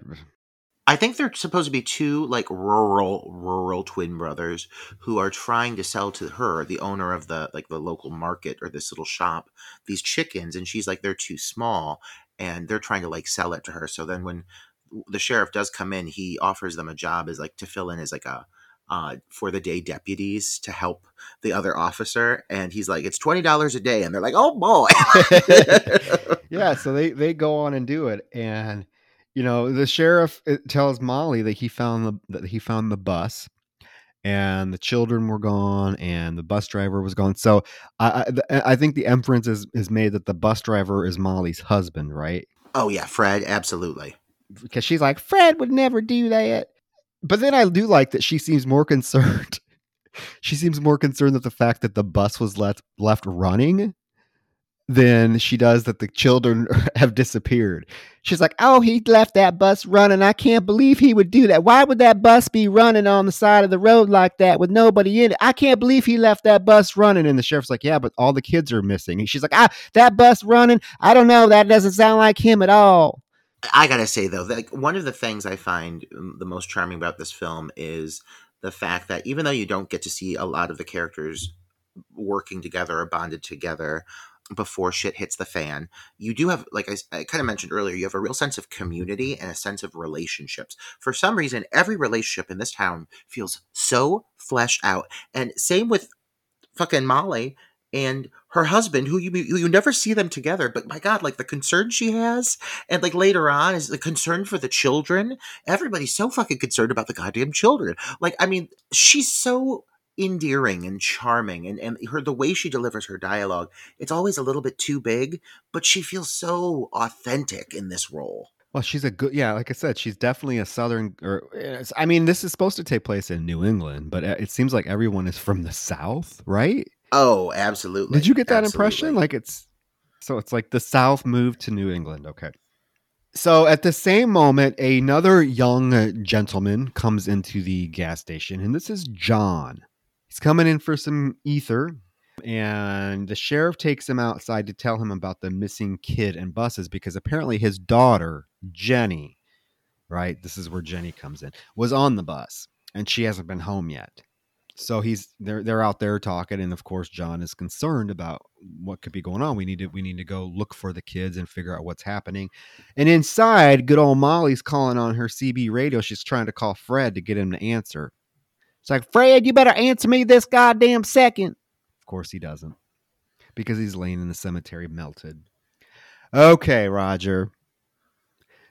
I think they're supposed to be two like rural rural twin brothers who are trying to sell to her, the owner of the like the local market or this little shop, these chickens, and she's like they're too small, and they're trying to like sell it to her. So then when the sheriff does come in, he offers them a job as like to fill in as like a uh, for the day deputies to help the other officer, and he's like, "It's twenty dollars a day," and they're like, "Oh boy." yeah, so they they go on and do it, and you know the sheriff tells Molly that he found the that he found the bus, and the children were gone, and the bus driver was gone. So I I, I think the inference is is made that the bus driver is Molly's husband, right? oh yeah, Fred, absolutely. Because she's like, Fred would never do that. But then I do like that she seems more concerned. she seems more concerned that the fact that the bus was left left running than she does that the children have disappeared. She's like, "Oh, he left that bus running. I can't believe he would do that. Why would that bus be running on the side of the road like that with nobody in it? I can't believe he left that bus running." And the sheriff's like, "Yeah, but all the kids are missing." And she's like, "Ah, that bus running? I don't know. That doesn't sound like him at all." I gotta say though, like one of the things I find the most charming about this film is the fact that even though you don't get to see a lot of the characters working together or bonded together before shit hits the fan, you do have, like I, I kind of mentioned earlier, you have a real sense of community and a sense of relationships. For some reason, every relationship in this town feels so fleshed out, and same with fucking Molly and her husband, who you you never see them together, but my God, like the concern she has, and like later on is the concern for the children. Everybody's so fucking concerned about the goddamn children. Like, I mean, she's so endearing and charming, and and her the way she delivers her dialogue, it's always a little bit too big, but she feels so authentic in this role. Well, she's a good, yeah. Like I said, she's definitely a southern. Or I mean, this is supposed to take place in New England, but uh, it seems like everyone is from the South, right? Oh, absolutely. Did you get that impression? Like it's so it's like the South moved to New England. Okay. So at the same moment, another young gentleman comes into the gas station, and this is John. He's coming in for some ether, and the sheriff takes him outside to tell him about the missing kid and buses because apparently his daughter, Jenny, right? This is where Jenny comes in, was on the bus, and she hasn't been home yet. So he's they're they're out there talking, and of course John is concerned about what could be going on. We need to we need to go look for the kids and figure out what's happening. And inside, good old Molly's calling on her CB radio. She's trying to call Fred to get him to answer. It's like Fred, you better answer me this goddamn second. Of course he doesn't, because he's laying in the cemetery melted. Okay, Roger.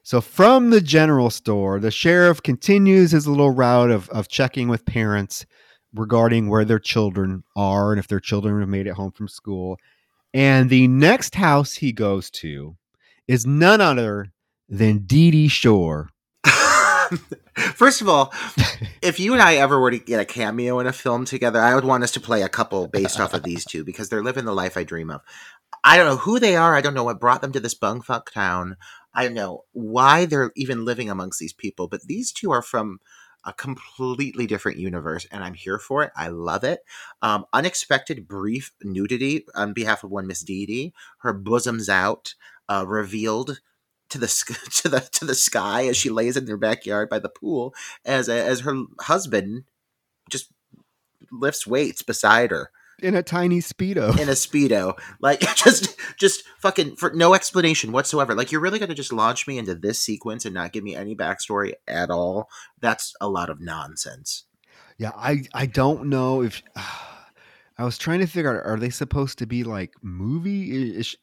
So from the general store, the sheriff continues his little route of, of checking with parents regarding where their children are and if their children have made it home from school. And the next house he goes to is none other than Dee Dee Shore. First of all, if you and I ever were to get a cameo in a film together, I would want us to play a couple based off of these two because they're living the life I dream of. I don't know who they are. I don't know what brought them to this bungfuck town. I don't know why they're even living amongst these people, but these two are from a completely different universe, and I'm here for it. I love it. Um, unexpected brief nudity on behalf of one Miss Dee. Her bosom's out, uh, revealed to the to the to the sky as she lays in their backyard by the pool, as as her husband just lifts weights beside her In a tiny Speedo. in a speedo like just just fucking for no explanation whatsoever like you're really going to just launch me into this sequence and not give me any backstory at all that's a lot of nonsense Yeah, I I don't know if I was trying to figure out are they supposed to be like movie ish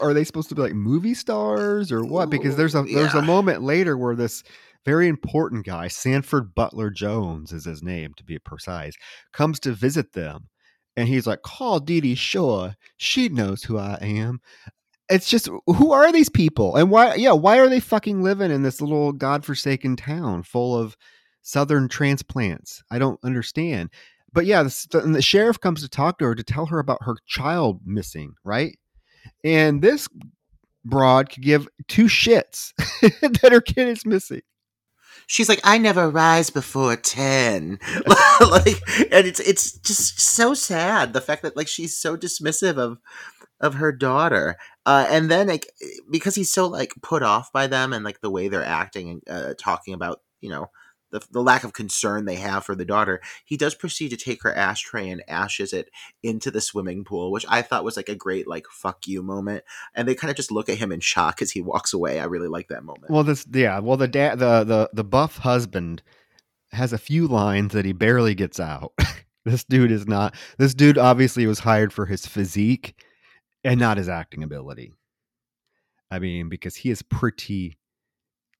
are they supposed to be like movie stars or what? Because there's a there's a moment later where this very important guy, Sanford Butler Jones is his name to be precise, comes to visit them. And he's like, call Dee Dee. She knows who I am. It's just who are these people? And why yeah, why are they fucking living in this little godforsaken town full of southern transplants? I don't understand. But yeah, the, the sheriff comes to talk to her to tell her about her child missing, right? And this broad could give two shits that her kid is missing. She's like, I never rise before ten. like, and it's it's just so sad the fact that like she's so dismissive of of her daughter, uh, and then like because he's so like put off by them and like the way they're acting and uh, talking about you know. The, the lack of concern they have for the daughter, he does proceed to take her ashtray and ashes it into the swimming pool, which I thought was like a great like fuck you moment. And they kind of just look at him in shock as he walks away. I really like that moment. Well, this yeah. Well, the dad, the the the buff husband has a few lines that he barely gets out. this dude is not. This dude obviously was hired for his physique and not his acting ability. I mean, because he is pretty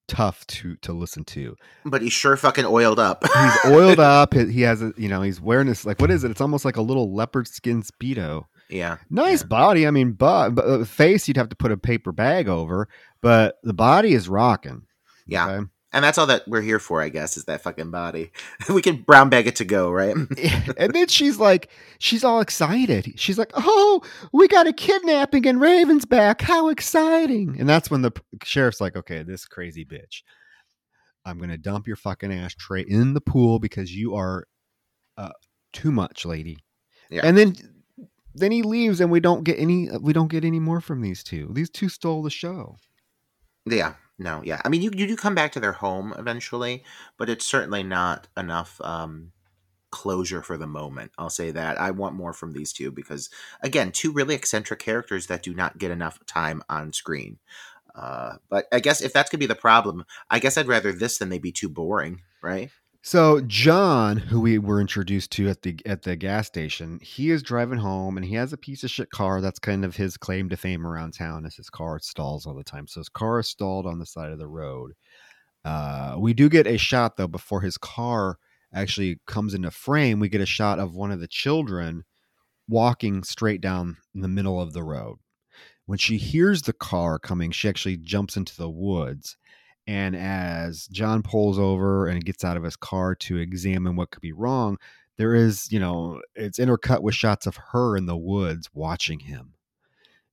tough to to listen to. but he's sure fucking oiled up. He's oiled up. He has a you know he's wearing this like what is it? It's almost like a little leopard skin speedo. yeah. Nice Yeah. body. I mean, but, but uh, face you'd have to put a paper bag over, but the body is rocking. Yeah. okay? And that's all that we're here for, I guess, is that fucking body. we can brown bag it to go, right? and then she's like, she's all excited. She's like, "Oh, we got a kidnapping in Ravensback! How exciting!" And that's when the sheriff's like, "Okay, this crazy bitch, I'm gonna dump your fucking ashtray in the pool because you are uh, too much, lady." Yeah. And then then he leaves, and we don't get any. We don't get any more from these two. These two stole the show. yeah. No, yeah. I mean, you, you do come back to their home eventually, but it's certainly not enough um, closure for the moment. I'll say that. I want more from these two because, again, two really eccentric characters that do not get enough time on screen. Uh, but I guess if that's to be the problem, I guess I'd rather this than they be too boring, right? So John, who we were introduced to at the at the gas station, he is driving home and he has a piece of shit car. That's kind of his claim to fame around town. Is his car stalls all the time. So his car is stalled on the side of the road. Uh, we do get a shot though before his car actually comes into frame. We get a shot of one of the children walking straight down in the middle of the road. When she hears the car coming, she actually jumps into the woods. And as John pulls over and gets out of his car to examine what could be wrong, there is, you know, it's intercut with shots of her in the woods watching him.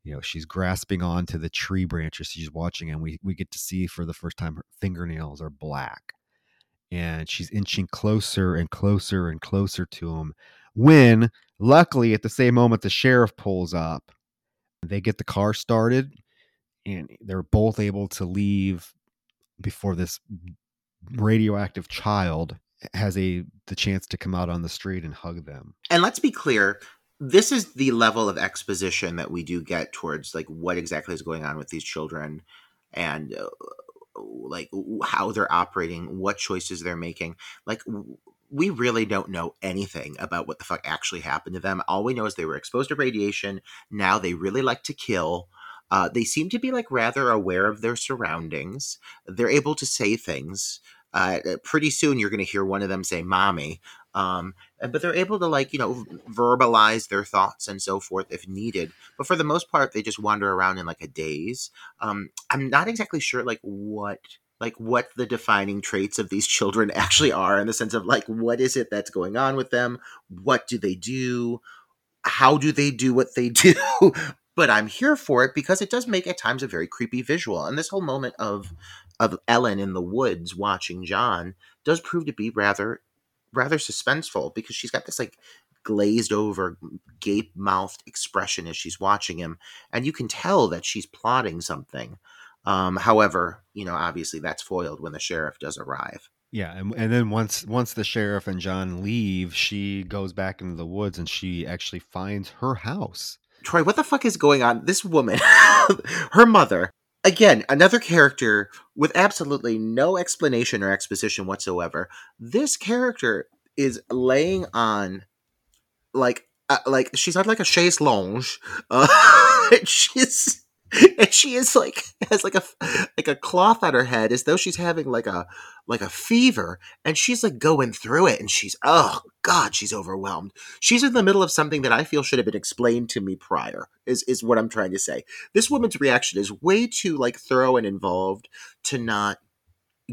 You know, she's grasping onto the tree branches she's watching, and we, we get to see for the first time her fingernails are black. And she's inching closer and closer and closer to him. When, luckily, at the same moment, the sheriff pulls up, they get the car started, and they're both able to leave before this radioactive child has a the chance to come out on the street and hug them. and let's be clear this is the level of exposition that we do get towards like what exactly is going on with these children and uh, like how they're operating what choices they're making. Like we really don't know anything about what the fuck actually happened to them. All we know is they were exposed to radiation. Now they really like to kill uh, they seem to be like rather aware of their surroundings. They're able to say things. Uh, pretty soon you're going to hear one of them say mommy um, but they're able to like you know verbalize their thoughts and so forth if needed but for the most part they just wander around in like a daze. Um, i'm not exactly sure like what like what the defining traits of these children actually are in the sense of like what is it that's going on with them? What do they do? How do they do what they do but i'm here for it because it does make at times a very creepy visual and this whole moment of of ellen in the woods watching john does prove to be rather rather suspenseful because she's got this like glazed over gape mouthed expression as she's watching him and you can tell that she's plotting something um, however you know obviously that's foiled when the sheriff does arrive Yeah, and, and then once once the sheriff and John leave, she goes back into the woods and she actually finds her house. Troy, what the fuck is going on? This woman, her mother, again, another character with absolutely no explanation or exposition whatsoever. This character is laying on, like, uh, like she's on like a chaise longue. Uh, she's and she is like has like a like a cloth on her head as though she's having like a like a fever. And she's like going through it and she's oh god she's overwhelmed. She's in the middle of something that i feel should have been explained to me prior is is what i'm trying to say. This woman's reaction is way too like thorough and involved to not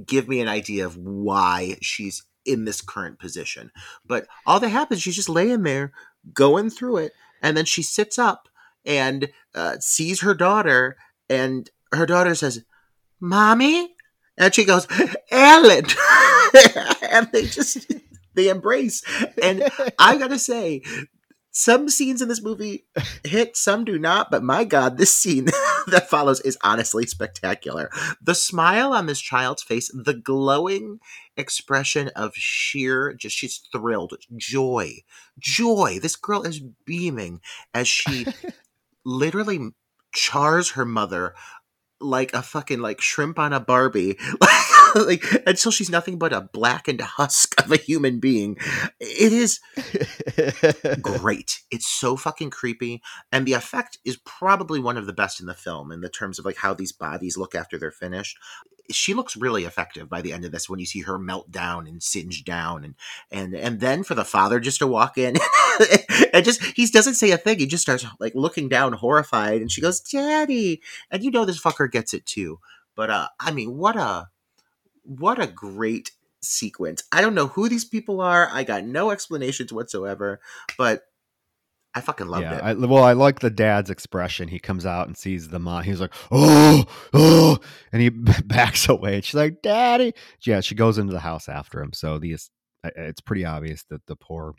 give me an idea of why she's in this current position. But all that happens she's just laying there going through it and then she sits up and uh, sees her daughter and her daughter says, "Mommy," and she goes, "Ellen," and they just they embrace. And I gotta say, some scenes in this movie hit, some do not, but my God, this scene that follows is honestly spectacular. The smile on this child's face, the glowing expression of sheer, just she's thrilled, joy, joy. This girl is beaming as she literally chars her mother like a fucking like shrimp on a Barbie, like until she's nothing but a blackened husk of a human being. It is great. It's so fucking creepy, and the effect is probably one of the best in the film in the terms of like how these bodies look after they're finished. She looks really effective by the end of this when you see her melt down and singe down, and and and then for the father just to walk in and just he doesn't say a thing. He just starts like looking down, horrified, and she goes, "Daddy," and you know this fucker gets it too. But uh, I mean, what a what a great sequence. I don't know who these people are. I got no explanations whatsoever, but I fucking loved yeah, it. I, well, I like the dad's expression. He comes out and sees the mom. He's like, "Oh, oh," and he backs away. And she's like, "Daddy." Yeah, she goes into the house after him. So these, it's pretty obvious that the poor,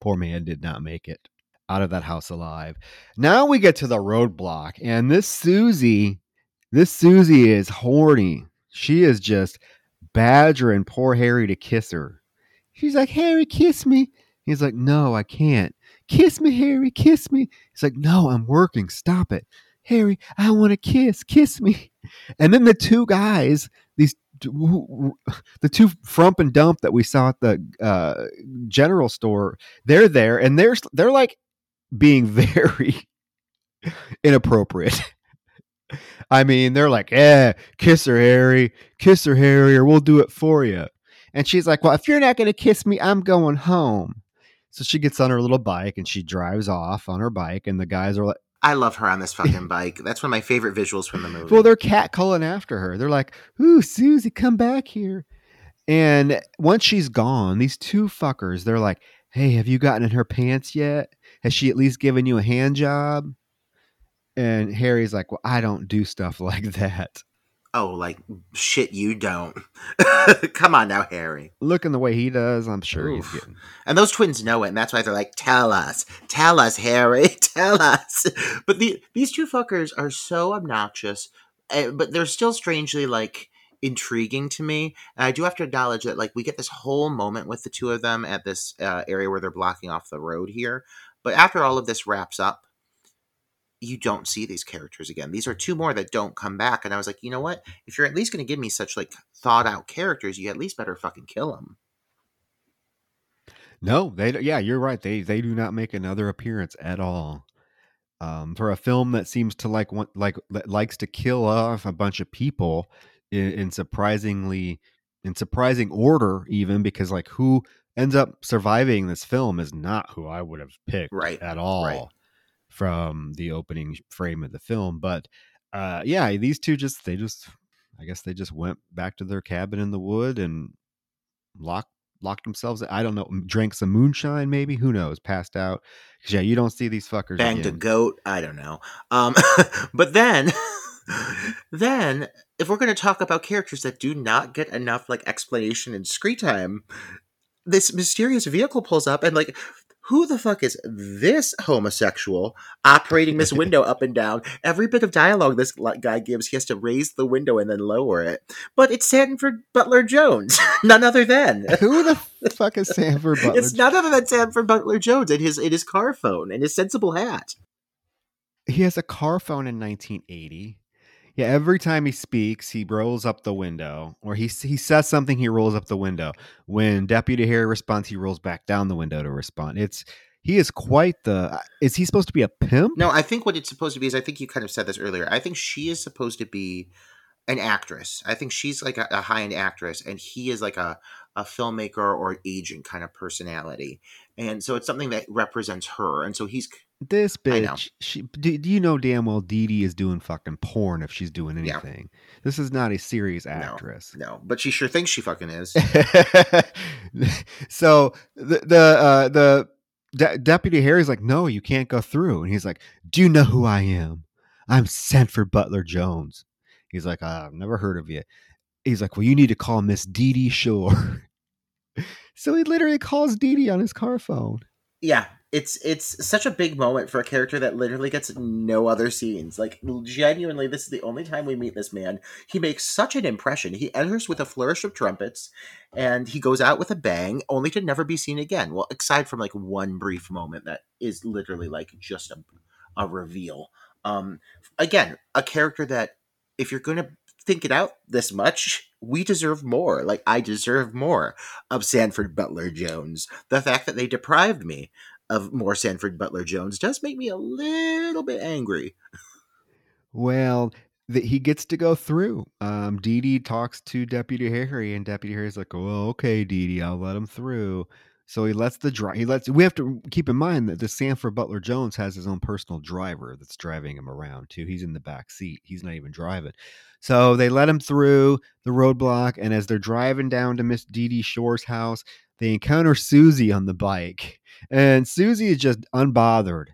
poor man did not make it out of that house alive. Now we get to the roadblock, and this Susie, this Susie is horny. She is just badgering poor Harry to kiss her. She's like, Harry, kiss me. He's like, No, I can't. Kiss me, Harry, kiss me. He's like, No, I'm working. Stop it. Harry, I want to kiss. Kiss me. And then the two guys, these the two frump and dump that we saw at the uh, general store, they're there and they're they're like being very inappropriate. I mean, they're like, "Yeah, kiss her, Harry. Kiss her, Harry, or we'll do it for you." And she's like, "Well, if you're not going to kiss me, I'm going home." So she gets on her little bike and she drives off on her bike, and the guys are like, I love her on this fucking bike. That's one of my favorite visuals from the movie. "Well, they're catcalling after her. They're like, "Ooh, Susie, come back here." And once she's gone, these two fuckers, they're like, "Hey, have you gotten in her pants yet? Has she at least given you a hand job?" And Harry's like, Well, I don't do stuff like that. Oh, like shit, you don't. Come on now, Harry. Looking the way he does, I'm sure Oof. he's getting. And those twins know it, and that's why they're like, "Tell us, tell us, Harry, tell us." But the these two fuckers are so obnoxious, uh, but they're still strangely like intriguing to me. And I do have to acknowledge that like we get this whole moment with the two of them at this uh, area where they're blocking off the road here. But after all of this wraps up, you don't see these characters again. These are two more that don't come back. And I was like, you know what? If you're at least going to give me such like thought out characters, you at least better fucking kill them. No, they. Yeah, you're right. They they do not make another appearance at all. Um, for a film that seems to like want like likes to kill off a bunch of people in, in surprisingly in surprising order, even because like who ends up surviving this film is not who I would have picked Right, at all. right. From the opening frame of the film. But uh, yeah, these two just they just I guess they just went back to their cabin in the wood and locked locked themselves. I don't know, drank some moonshine, maybe who knows, passed out. yeah, you don't see these fuckers. Banged a goat. I don't know. Um, but then, then if we're going to talk about characters that do not get enough like explanation and screen time, this mysterious vehicle pulls up and like. Who the fuck is this homosexual operating this window up and down? Every bit of dialogue this guy gives, he has to raise the window and then lower it. But it's Sanford Butler Jones, none other than. Who the fuck is Sanford Butler? It's none other than Sanford Butler Jones in his in his car phone and his sensible hat. he has a car phone in 1980. Yeah, every time he speaks, he rolls up the window, or he he says something. He rolls up the window. When Deputy Harry responds, he rolls back down the window to respond. It's he is quite the. Is he supposed to be a pimp? No, I think what it's supposed to be is I think you kind of said this earlier. I think she is supposed to be an actress. I think she's like a, a high end actress, and he is like a a filmmaker or agent kind of personality. And so it's something that represents her. And so he's This bitch. She, do, do you know damn well Dee Dee is doing fucking porn if she's doing Yeah. anything? This is not a serious actress. no, but she sure thinks she fucking is. so the the uh, the de- deputy Harry's like, no, you can't go through, and he's like, do you know who I am? I'm Sanford Butler Jones. He's like, I've never heard of you. He's like, Well, you need to call Miss Dee Dee Shore. so he literally calls Dee Dee on his car phone. Yeah, it's it's such a big moment for a character that literally gets no other scenes. Like genuinely, this is the only time we meet this man. He makes such an impression. He enters with a flourish of trumpets, and he goes out with a bang, only to never be seen again. Well, aside from like one brief moment that is literally like just a a reveal. Um, again, a character that if you're gonna think it out this much, we deserve more. Like I deserve more of Sanford Butler Jones. The fact that they deprived me of more Sanford Butler Jones does make me a little bit angry. Well, that he gets to go through. Um, Dee Dee talks to Deputy Harry, and Deputy Harry's like, "Well, okay, Dee Dee, I'll let him through." So he lets the drive. He lets. We have to keep in mind that the Sanford Butler Jones has his own personal driver that's driving him around too. He's in the back seat. He's not even driving. So they let him through the roadblock, and as they're driving down to Miss Dee Dee Shore's house, they encounter Susie on the bike, and Susie is just unbothered.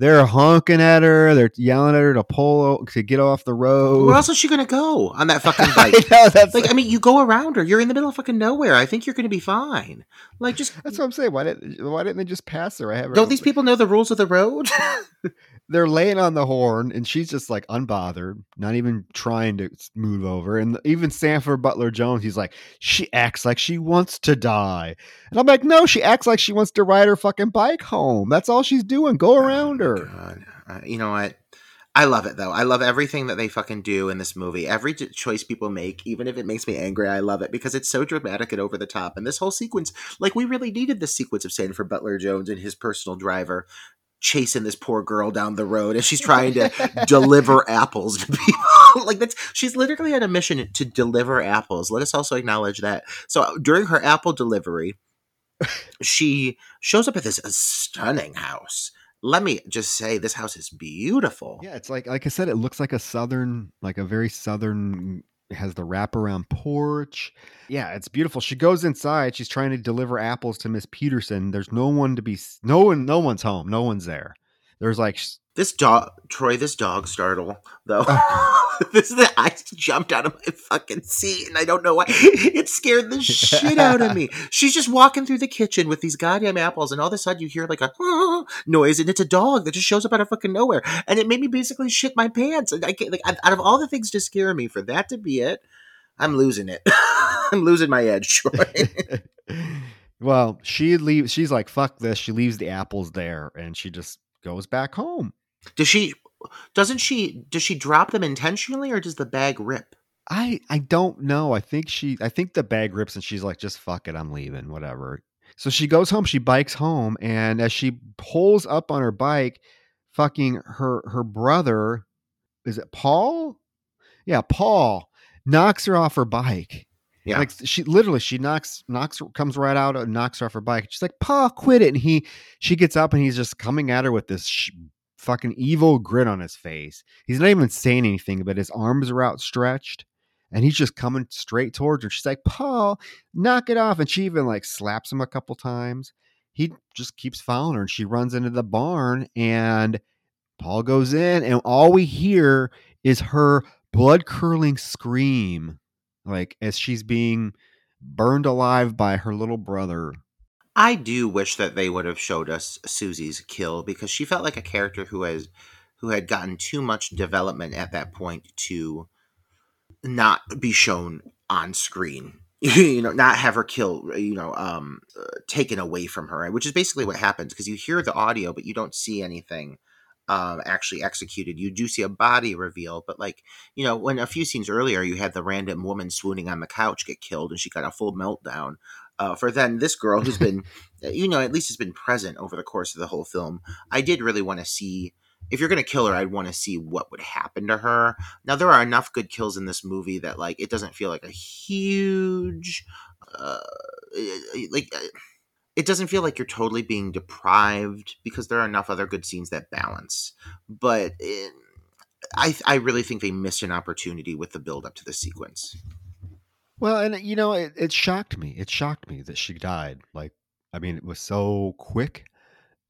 They're honking at her. They're yelling at her to pull to get off the road. Where else is she gonna go on that fucking bike? I know, that's like, I mean, you go around her. You're in the middle of fucking nowhere. I think you're gonna be fine. Like, just That's what I'm saying. Why didn't Why didn't they just pass her? I have don't these people know the rules of the road? They're laying on the horn, and she's just like unbothered, not even trying to move over. And even Sanford Butler Jones, he's like, she acts like she wants to die, and I'm like, no, she acts like she wants to ride her fucking bike home. That's all she's doing. Go around her. God. Uh, you know what? I love it though. I love everything that they fucking do in this movie. Every d- choice people make, even if it makes me angry, I love it because it's so dramatic and over the top. And this whole sequence, like we really needed this sequence of Sanford Butler Jones and his personal driver chasing this poor girl down the road as she's trying to deliver apples to people. like that's she's literally on a mission to deliver apples. Let us also acknowledge that. So uh, during her apple delivery, she shows up at this uh, stunning house. Let me just say, this house is beautiful. Yeah, it's like like I said, it looks like a southern, like a very southern. It has the wraparound porch. Yeah, it's beautiful. She goes inside. She's trying to deliver apples to Miss Peterson. There's no one to be. No one. No one's home. No one's there. There's like This dog, Troy, this dog startle though. this is the, I jumped out of my fucking seat, and I don't know why. It scared the shit out of me. She's just walking through the kitchen with these goddamn apples, and all of a sudden you hear like a noise, and it's a dog that just shows up out of fucking nowhere, and it made me basically shit my pants. And I can't, like, out of all the things to scare me, for that to be it, I'm losing it. I'm losing my edge, Troy. well, she leaves. She's like, "Fuck this." She leaves the apples there, and she just goes back home. Does she? Doesn't she? Does she drop them intentionally, or does the bag rip? I I don't know. I think she. I think the bag rips, and she's like, "Just fuck it. I'm leaving. Whatever." So she goes home. She bikes home, and as she pulls up on her bike, fucking her her brother, is it Paul? Yeah, Paul knocks her off her bike. Yeah. Like she literally, she knocks knocks comes right out and knocks her off her bike. She's like, "Paul, quit it!" And he she gets up and he's just coming at her with this sh- fucking evil grin on his face. He's not even saying anything, but his arms are outstretched and he's just coming straight towards her. She's like, Paul, knock it off. And she even like slaps him a couple times. He just keeps following her and she runs into the barn and Paul goes in and all we hear is her blood curdling scream, like as she's being burned alive by her little brother. I do wish that they would have showed us Susie's kill because she felt like a character who has who had gotten too much development at that point to not be shown on screen. you know, not have her kill, you know, um, taken away from her, which is basically what happens because you hear the audio, but you don't see anything um, actually executed. You do see a body reveal, but like, you know, when a few scenes earlier you had the random woman swooning on the couch get killed and she got a full meltdown. Uh, for then this girl who's been, you know, at least has been present over the course of the whole film. I did really want to see if you're going to kill her, I'd want to see what would happen to her. Now there are enough good kills in this movie that like it doesn't feel like a huge, uh, like uh, it doesn't feel like you're totally being deprived because there are enough other good scenes that balance. But it, I I really think they missed an opportunity with the build up to the sequence. Well, and you know, it, it shocked me. It shocked me that she died. Like, I mean, it was so quick.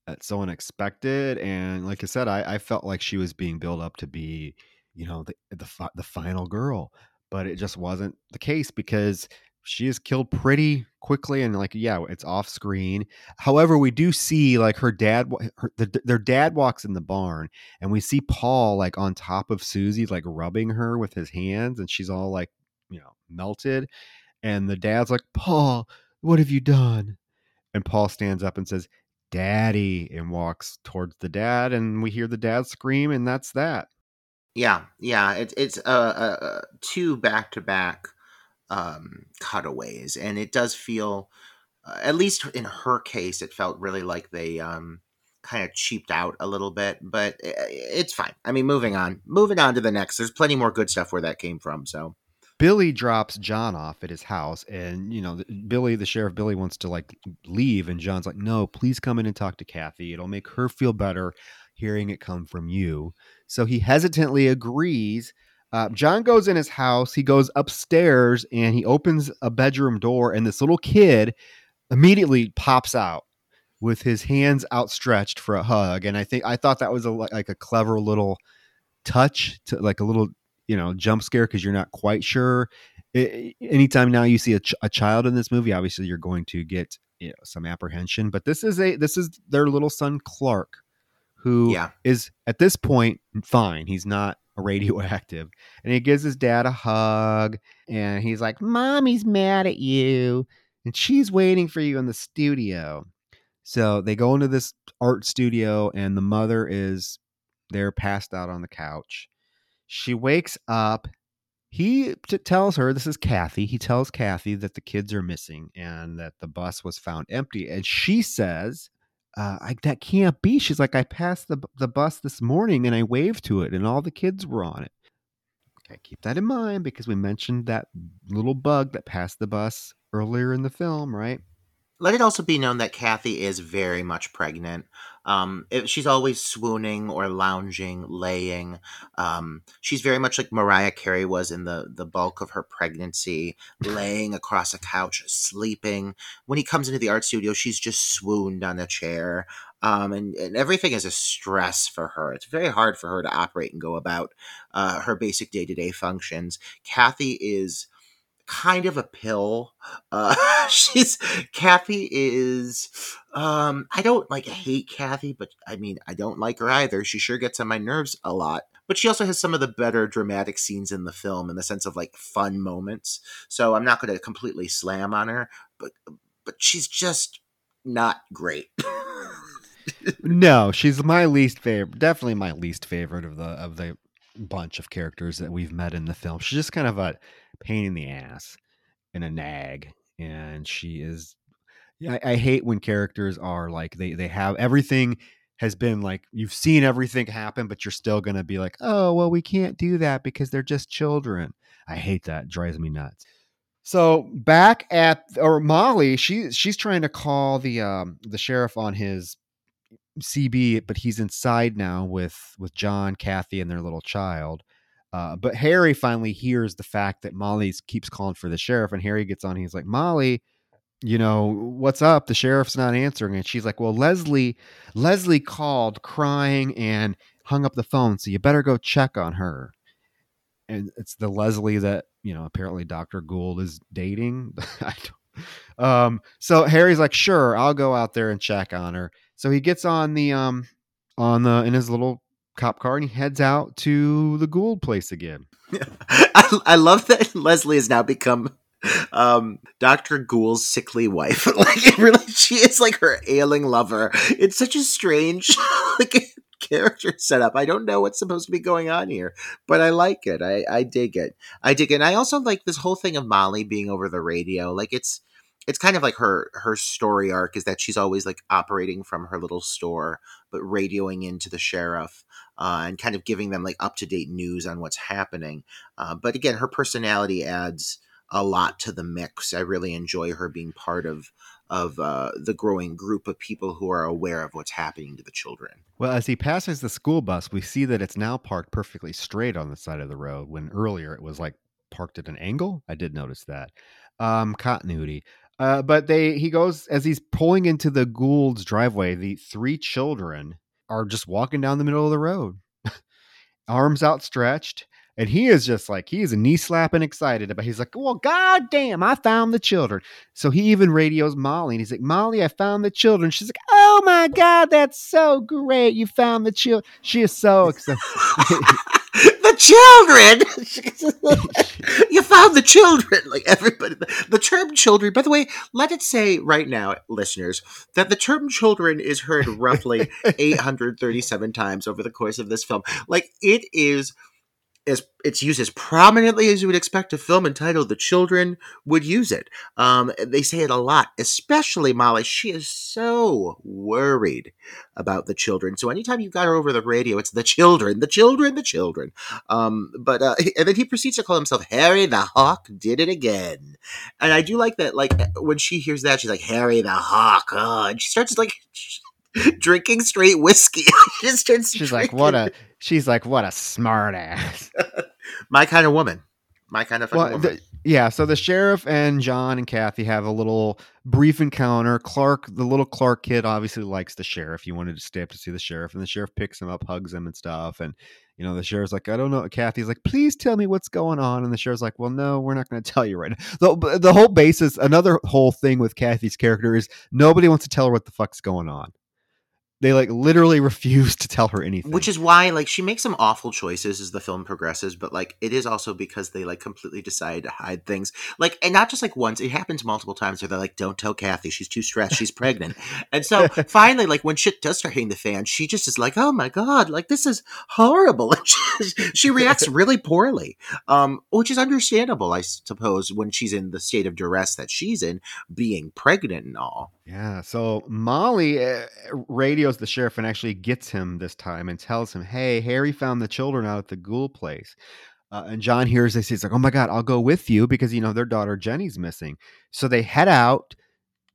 uh, so unexpected. And like I said, I, I felt like she was being built up to be, you know, the the fi- the final girl, but it just wasn't the case because she is killed pretty quickly and like yeah it's off screen however we do see like her dad her, the, their dad walks in the barn and we see paul like on top of susie like rubbing her with his hands and she's all like you know melted and the dad's like paul what have you done and paul stands up and says daddy and walks towards the dad and we hear the dad scream and that's that Yeah, yeah. It's it's uh, uh, uh two back to back cutaways, and it does feel, uh, at least in her case, it felt really like they um kind of cheaped out a little bit, but i- it's fine. I mean, moving on, moving on to the next. There's plenty more good stuff where that came from. So Billy drops John off at his house, and you know, Billy, the sheriff Billy, wants to like leave, and John's like, "No, please come in and talk to Kathy. It'll make her feel better hearing it come from you." So he hesitantly agrees. Uh, John goes in his house. He goes upstairs and he opens a bedroom door, and this little kid immediately pops out with his hands outstretched for a hug. And I think I thought that was a like a clever little touch to like a little you know jump scare because you're not quite sure. I- anytime now you see a, ch- a child in this movie obviously you're going to get you know, some apprehension but this is a this is their little son clark who is yeah, at this point fine. He's not radioactive. And he gives his dad a hug and he's like mommy's mad at you. And she's waiting for you in the studio. So they go into this art studio and the mother is there passed out on the couch she wakes up. He t- tells her, this is Kathy. He tells Kathy that the kids are missing and that the bus was found empty. And she says, uh, I, that can't be. She's like, I passed the, the bus this morning and I waved to it and all the kids were on it. Okay, keep that in mind because we mentioned that little bug that passed the bus earlier in the film, right? Let it also be known that Kathy is very much pregnant. Um, if she's always swooning or lounging, laying. Um, she's very much like Mariah Carey was in the the bulk of her pregnancy, laying across a couch, sleeping. When he comes into the art studio, she's just swooned on a chair. Um, and, and everything is a stress for her. It's very hard for her to operate and go about uh, her basic day to day functions. Kathy is kind of a pill. Uh, she's Kathy is. Um, I don't like hate Kathy, but I mean I don't like her either. She sure gets on my nerves a lot. But she also has some of the better dramatic scenes in the film in the sense of like fun moments. So I'm not going to completely slam on her, but but she's just not great. No, she's my least favorite. Definitely my least favorite of the of the bunch of characters that we've met in the film. She's just kind of a pain in the ass and a nag, and she is. I, I hate when characters are like they they have everything has been like you've seen everything happen, but you're still gonna be like, oh well, we can't do that because they're just children. I hate that. It drives me nuts. So back at or Molly, she she's trying to call the um the sheriff on his CB, but he's inside now with with John, Kathy, and their little child. Uh, but Harry finally hears the fact that Molly keeps calling for the sheriff, and Harry gets on. He's like, "Molly, you know what's up? The sheriff's not answering." And she's like, "Well, Leslie, Leslie called crying and hung up the phone, so you better go check on her." And it's the Leslie that you know apparently Doctor Gould is dating. I don't, um, so Harry's like, "Sure, I'll go out there and check on her." So he gets on the um on the in his little cop car and he heads out to the Gould place again. I, I love that Leslie has now become um Dr. Gould's sickly wife. like it really she is like her ailing lover. It's such a strange like character setup. I don't know what's supposed to be going on here, but I like it. I I dig it. I dig it. And I also like this whole thing of Molly being over the radio. Like it's it's kind of like her her story arc is that she's always like operating from her little store but radioing into the sheriff uh, and kind of giving them like up to date news on what's happening. Uh, but again, her personality adds a lot to the mix. I really enjoy her being part of of uh, the growing group of people who are aware of what's happening to the children. Well, as he passes the school bus, we see that it's now parked perfectly straight on the side of the road when earlier it was like parked at an angle. I did notice that. Um, continuity. Uh, but they he goes as he's pulling into the Gould's driveway. The three children are just walking down the middle of the road, arms outstretched, and he is just like he is knee slapping excited about. He's like, "Well, goddamn, I found the children." So he even radios Molly, and he's like, "Molly, I found the children." She's like, "Oh my god, that's so great! You found the children." She is so excited. children! You found the children! Like everybody the term children by the way let it say right now listeners that the term children is heard roughly 837 times over the course of this film. Like it is as it's used as prominently as you would expect a film entitled "The Children" would use it. Um, they say it a lot, especially Molly. She is so worried about the children. So anytime you've got her over the radio, it's the children, the children, the children. Um, but uh, and then he proceeds to call himself Harry the Hawk. Did it again, and I do like that. Like when she hears that, she's like Harry the Hawk. Oh, and she starts like. drinking straight whiskey. she just starts she's like, what a she's like, what a smart ass. My kind of woman. My kind of well, woman. The, yeah, so the sheriff and John and Kathy have a little brief encounter. Clark, the little Clark kid, obviously likes the sheriff. He wanted to stay up to see the sheriff, and the sheriff picks him up, hugs him, and stuff. And you know, the sheriff's like, I don't know. Kathy's like, please tell me what's going on. And the sheriff's like, well, no, we're not going to tell you right now. The, the whole basis, another whole thing with Kathy's character is nobody wants to tell her what the fuck's going on they like literally refuse to tell her anything. Which is why like she makes some awful choices as the film progresses but like it is also because they like completely decide to hide things. Like and not just like once it happens multiple times where they're like don't tell kathy she's too stressed she's pregnant. And so finally like when shit does start hitting the fan she just is like oh my god like this is horrible. And she, she reacts really poorly um which is understandable i suppose when she's in the state of duress that she's in being pregnant and all yeah. So Molly uh, radios the sheriff and actually gets him this time and tells him, "Hey, Harry found the children out at the Gould place." Uh, and John hears this. He's like, "Oh my god, I'll go with you because you know their daughter Jenny's missing." So they head out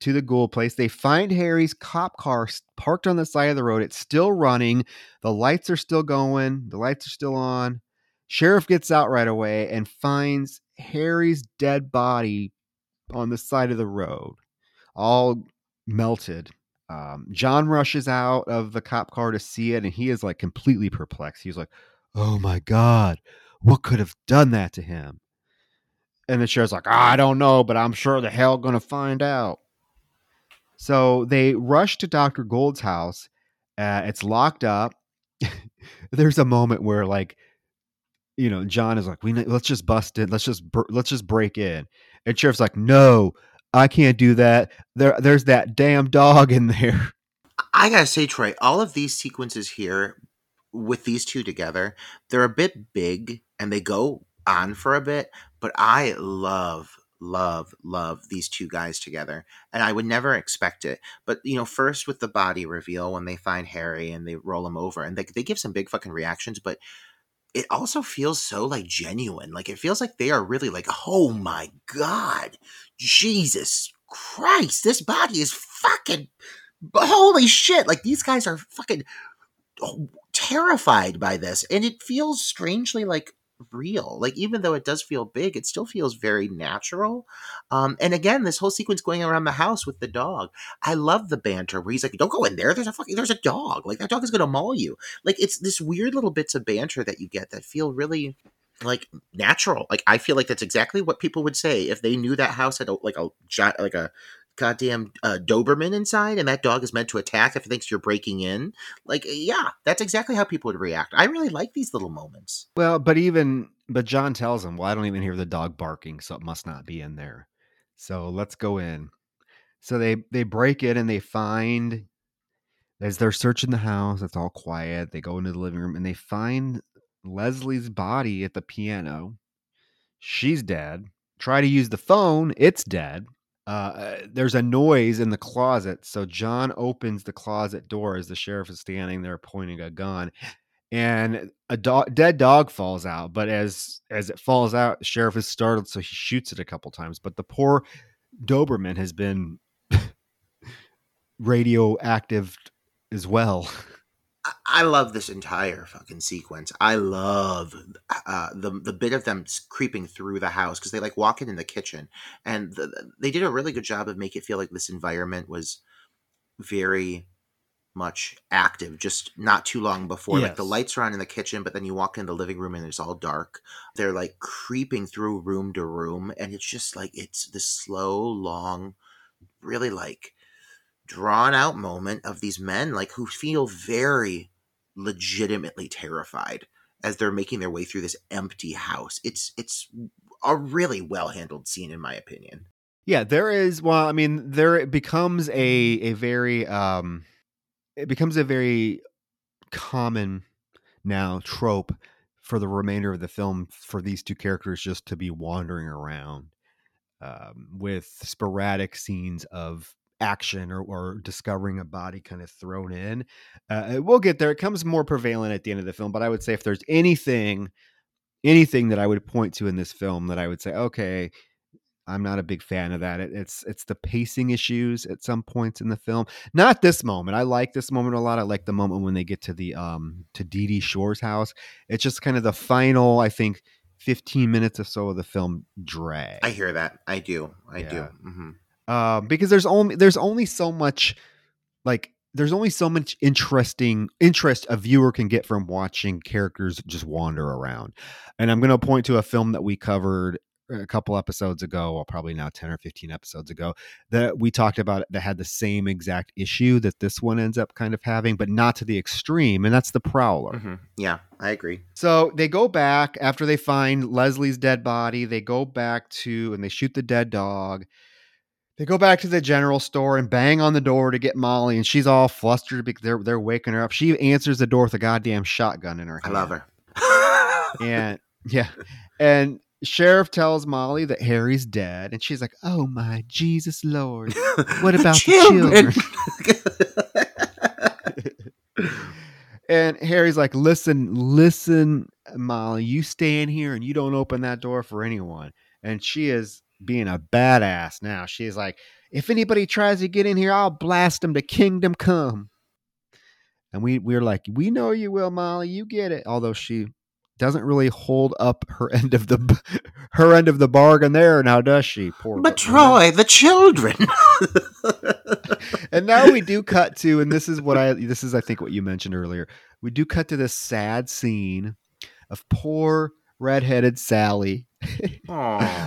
to the Gould place. They find Harry's cop car parked on the side of the road. It's still running. The lights are still going. The lights are still on. Sheriff gets out right away and finds Harry's dead body on the side of the road, all melted. Um, John rushes out of the cop car to see it, and he is like completely perplexed. He's like, "Oh my god, what could have done that to him?" And the sheriff's like, "I don't know, but I'm sure the hell gonna find out." So they rush to Doctor Gould's house. Uh, it's locked up. There's a moment where like you know John is like, "We let's just bust it. Let's just let's just break in." And sheriff's like, "No, I can't do that. There, there's that damn dog in there. I gotta say, Troy, all of these sequences here with these two together, they're a bit big and they go on for a bit, but I love, love, love these two guys together. And I would never expect it. But, you know, first with the body reveal when they find Harry and they roll him over and they, they give some big fucking reactions, but it also feels so like genuine. Like it feels like they are really like, oh my God, Jesus Christ, this body is fucking holy shit. Like these guys are fucking oh, terrified by this. And it feels strangely like real. Like even though it does feel big, it still feels very natural. Um, and again, this whole sequence going around the house with the dog, I love the banter where he's like, "Don't go in there. There's a fucking there's a dog. Like that dog is gonna maul you." Like it's this weird little bits of banter that you get that feel really like natural. Like I feel like that's exactly what people would say if they knew that house had a, like a like a goddamn uh, Doberman inside, and that dog is meant to attack if it thinks you're breaking in. Like, yeah, that's exactly how people would react. I really like these little moments. Well, but even but John tells him, "Well, I don't even hear the dog barking, so it must not be in there." So let's go in. So they they break in and they find as they're searching the house. It's all quiet. They go into the living room and they find Leslie's body at the piano. She's dead. Try to use the phone. It's dead. Uh, there's a noise in the closet. So John opens the closet door as the sheriff is standing there pointing a gun. And a dog, dead dog falls out. But as as it falls out, the sheriff is startled, so he shoots it a couple times. But the poor Doberman has been radioactive as well. I- love this entire fucking sequence. I love uh, the the bit of them creeping through the house because they like walk in in the kitchen, and the, the- they did a really good job of make it feel like this environment was very much active. Just not too long before, like the lights are on in the kitchen, but then you walk in the living room and it's all dark. They're like creeping through room to room, and it's just like it's this slow, long, really like drawn out moment of these men like who feel very legitimately terrified as they're making their way through this empty house. It's it's a really well handled scene in my opinion. Yeah, there is. Well, I mean, there it becomes a a very um, it becomes a very common now trope for the remainder of the film for these two characters just to be wandering around um, with sporadic scenes of action or, or discovering a body kind of thrown in. Uh, we'll get there. It comes more prevalent at the end of the film, but I would say if there's anything, anything that I would point to in this film that I would say, okay, I'm not a big fan of that. It, it's it's the pacing issues at some points in the film. Not this moment. I like this moment a lot. I like the moment when they get to the um to Dee Dee Shore's house. It's just kind of the final, I think, 15 minutes or so of the film drag. I hear that. I do. I do. Yeah. Um, because there's only there's only so much like there's only so much interesting interest a viewer can get from watching characters just wander around. And I'm going to point to a film that we covered a couple episodes ago, well, probably now 10 or 15 episodes ago, that we talked about that had the same exact issue that this one ends up kind of having, but not to the extreme. And that's the Prowler. hmm Yeah, I agree. So they go back after they find Leslie's dead body. They go back to and they shoot the dead dog. They go back to the general store and bang on the door to get Molly, and she's all flustered because they're they're waking her up. She answers the door with a goddamn shotgun in her hand. I love her. And yeah, and sheriff tells Molly that Harry's dead, and she's like, "Oh my Jesus Lord, what about the children?" And Harry's like, listen, listen, Molly, you stay in here and you don't open that door for anyone. And she is being a badass now. She's like, if anybody tries to get in here, I'll blast them to kingdom come. And we we're like, we know you will, Molly. You get it. Although she doesn't really hold up her end of the her end of the bargain there now, does she? Poor but. Troy, the children. and now we do cut to, and this is what I this is I think what you mentioned earlier. We do cut to this sad scene of poor redheaded Sally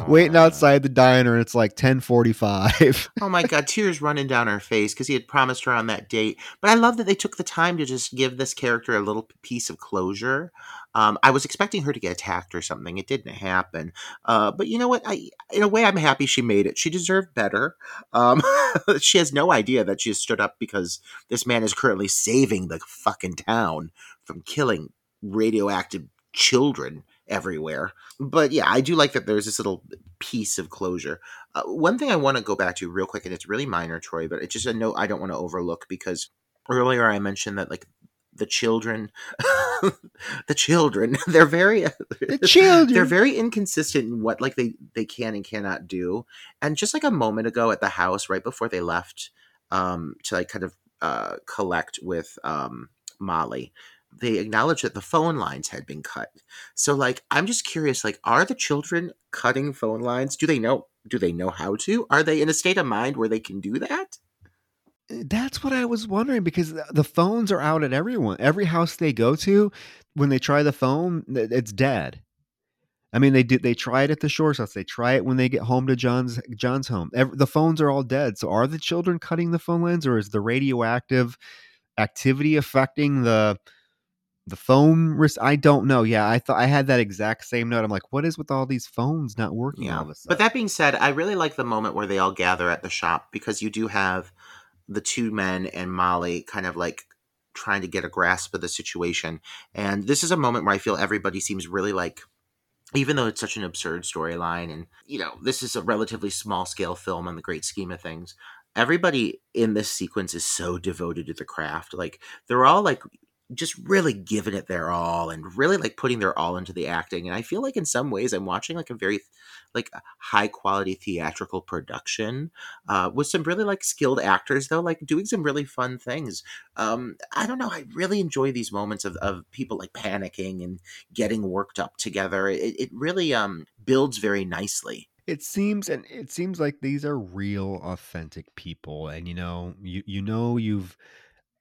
waiting outside the diner, and it's like ten forty five. Oh my god, tears running down her face because he had promised her on that date. But I love that they took the time to just give this character a little piece of closure. Um, I was expecting her to get attacked or something. It didn't happen. Uh, but you know what? I, in a way, I'm happy she made it. She deserved better. Um, she has no idea that she has stood up because this man is currently saving the fucking town from killing radioactive children everywhere. But yeah, I do like that there's this little piece of closure. Uh, one thing I want to go back to real quick, and it's really minor, Troy, but it's just a note I don't want to overlook because earlier I mentioned that like the children, the children, they're very The children. they're very inconsistent in what like they they can and cannot do. And just like a moment ago at the house, right before they left, um, to like kind of uh collect with um Molly. They acknowledged that the phone lines had been cut. So like I'm just curious like are the children cutting phone lines? Do they know do they know how to? Are they in a state of mind where they can do that? Eh, that's what I was wondering because the- phones are out at everyone. Every house they go to, when they try the phone, it's dead. I mean, they did. They try it at the Shores house. They try it when they get home to John's John's home. Ev the phones are all dead. So, are the children cutting the phone lines, or is the radioactive activity affecting the the phone? Ris- I don't know. Yeah, I thought I had that exact same note. I'm like, what is with all these phones not working? all of a sudden? But that being said, I really like the moment where they all gather at the shop because you do have the two men and Molly kind of like trying to get a grasp of the situation. And this is a moment where I feel everybody seems really like even though it's such an absurd storyline and you know, this is a relatively small scale film on the great scheme of things. Everybody in this sequence is so devoted to the craft. Like they're all like just really giving it their all and really like putting their all into the acting and i feel like in some ways i'm watching like a very like high quality theatrical production uh, with some really like skilled actors though like doing some really fun things. Um, i don't know i really enjoy these moments of, of people like panicking and getting worked up together. It, it really um, builds very nicely. It seems and it seems like these are real authentic people and you know you you know you've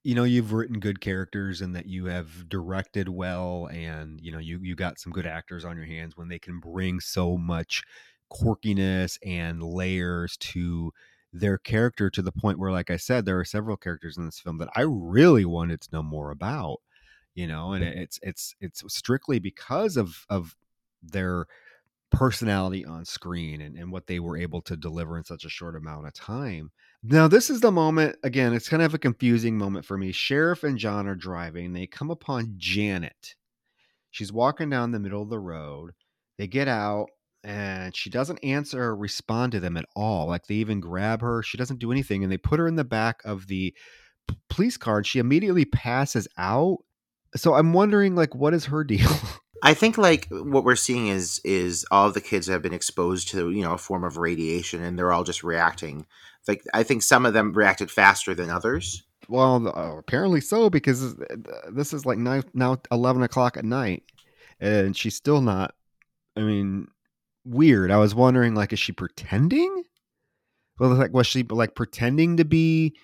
you know you've written good characters and that you have directed well and you know you you got some good actors on your hands when they can bring so much quirkiness and layers to their character to the point where like i said there are several characters in this film that i really wanted to know more about you know and it's it's it's strictly because of of their personality on screen and, and what they were able to deliver in such a short amount of time now, this is the moment, again, it's kind of a confusing moment for me. Sheriff and John are driving. They come upon Janet. She's walking down the middle of the road. They get out and she doesn't answer or respond to them at all. Like they even grab her. She doesn't do anything. And they put her in the back of the police car and she immediately passes out. So I'm wondering, like, what is her deal? I think like what we're seeing is is all the kids have been exposed to you know a form of radiation and they're all just reacting like I think some of them reacted faster than others. Well, uh, apparently so because this is like now, now eleven o'clock at night, and she's still not. I mean, weird. I was wondering, like, is she pretending? Well, like, was she like pretending to be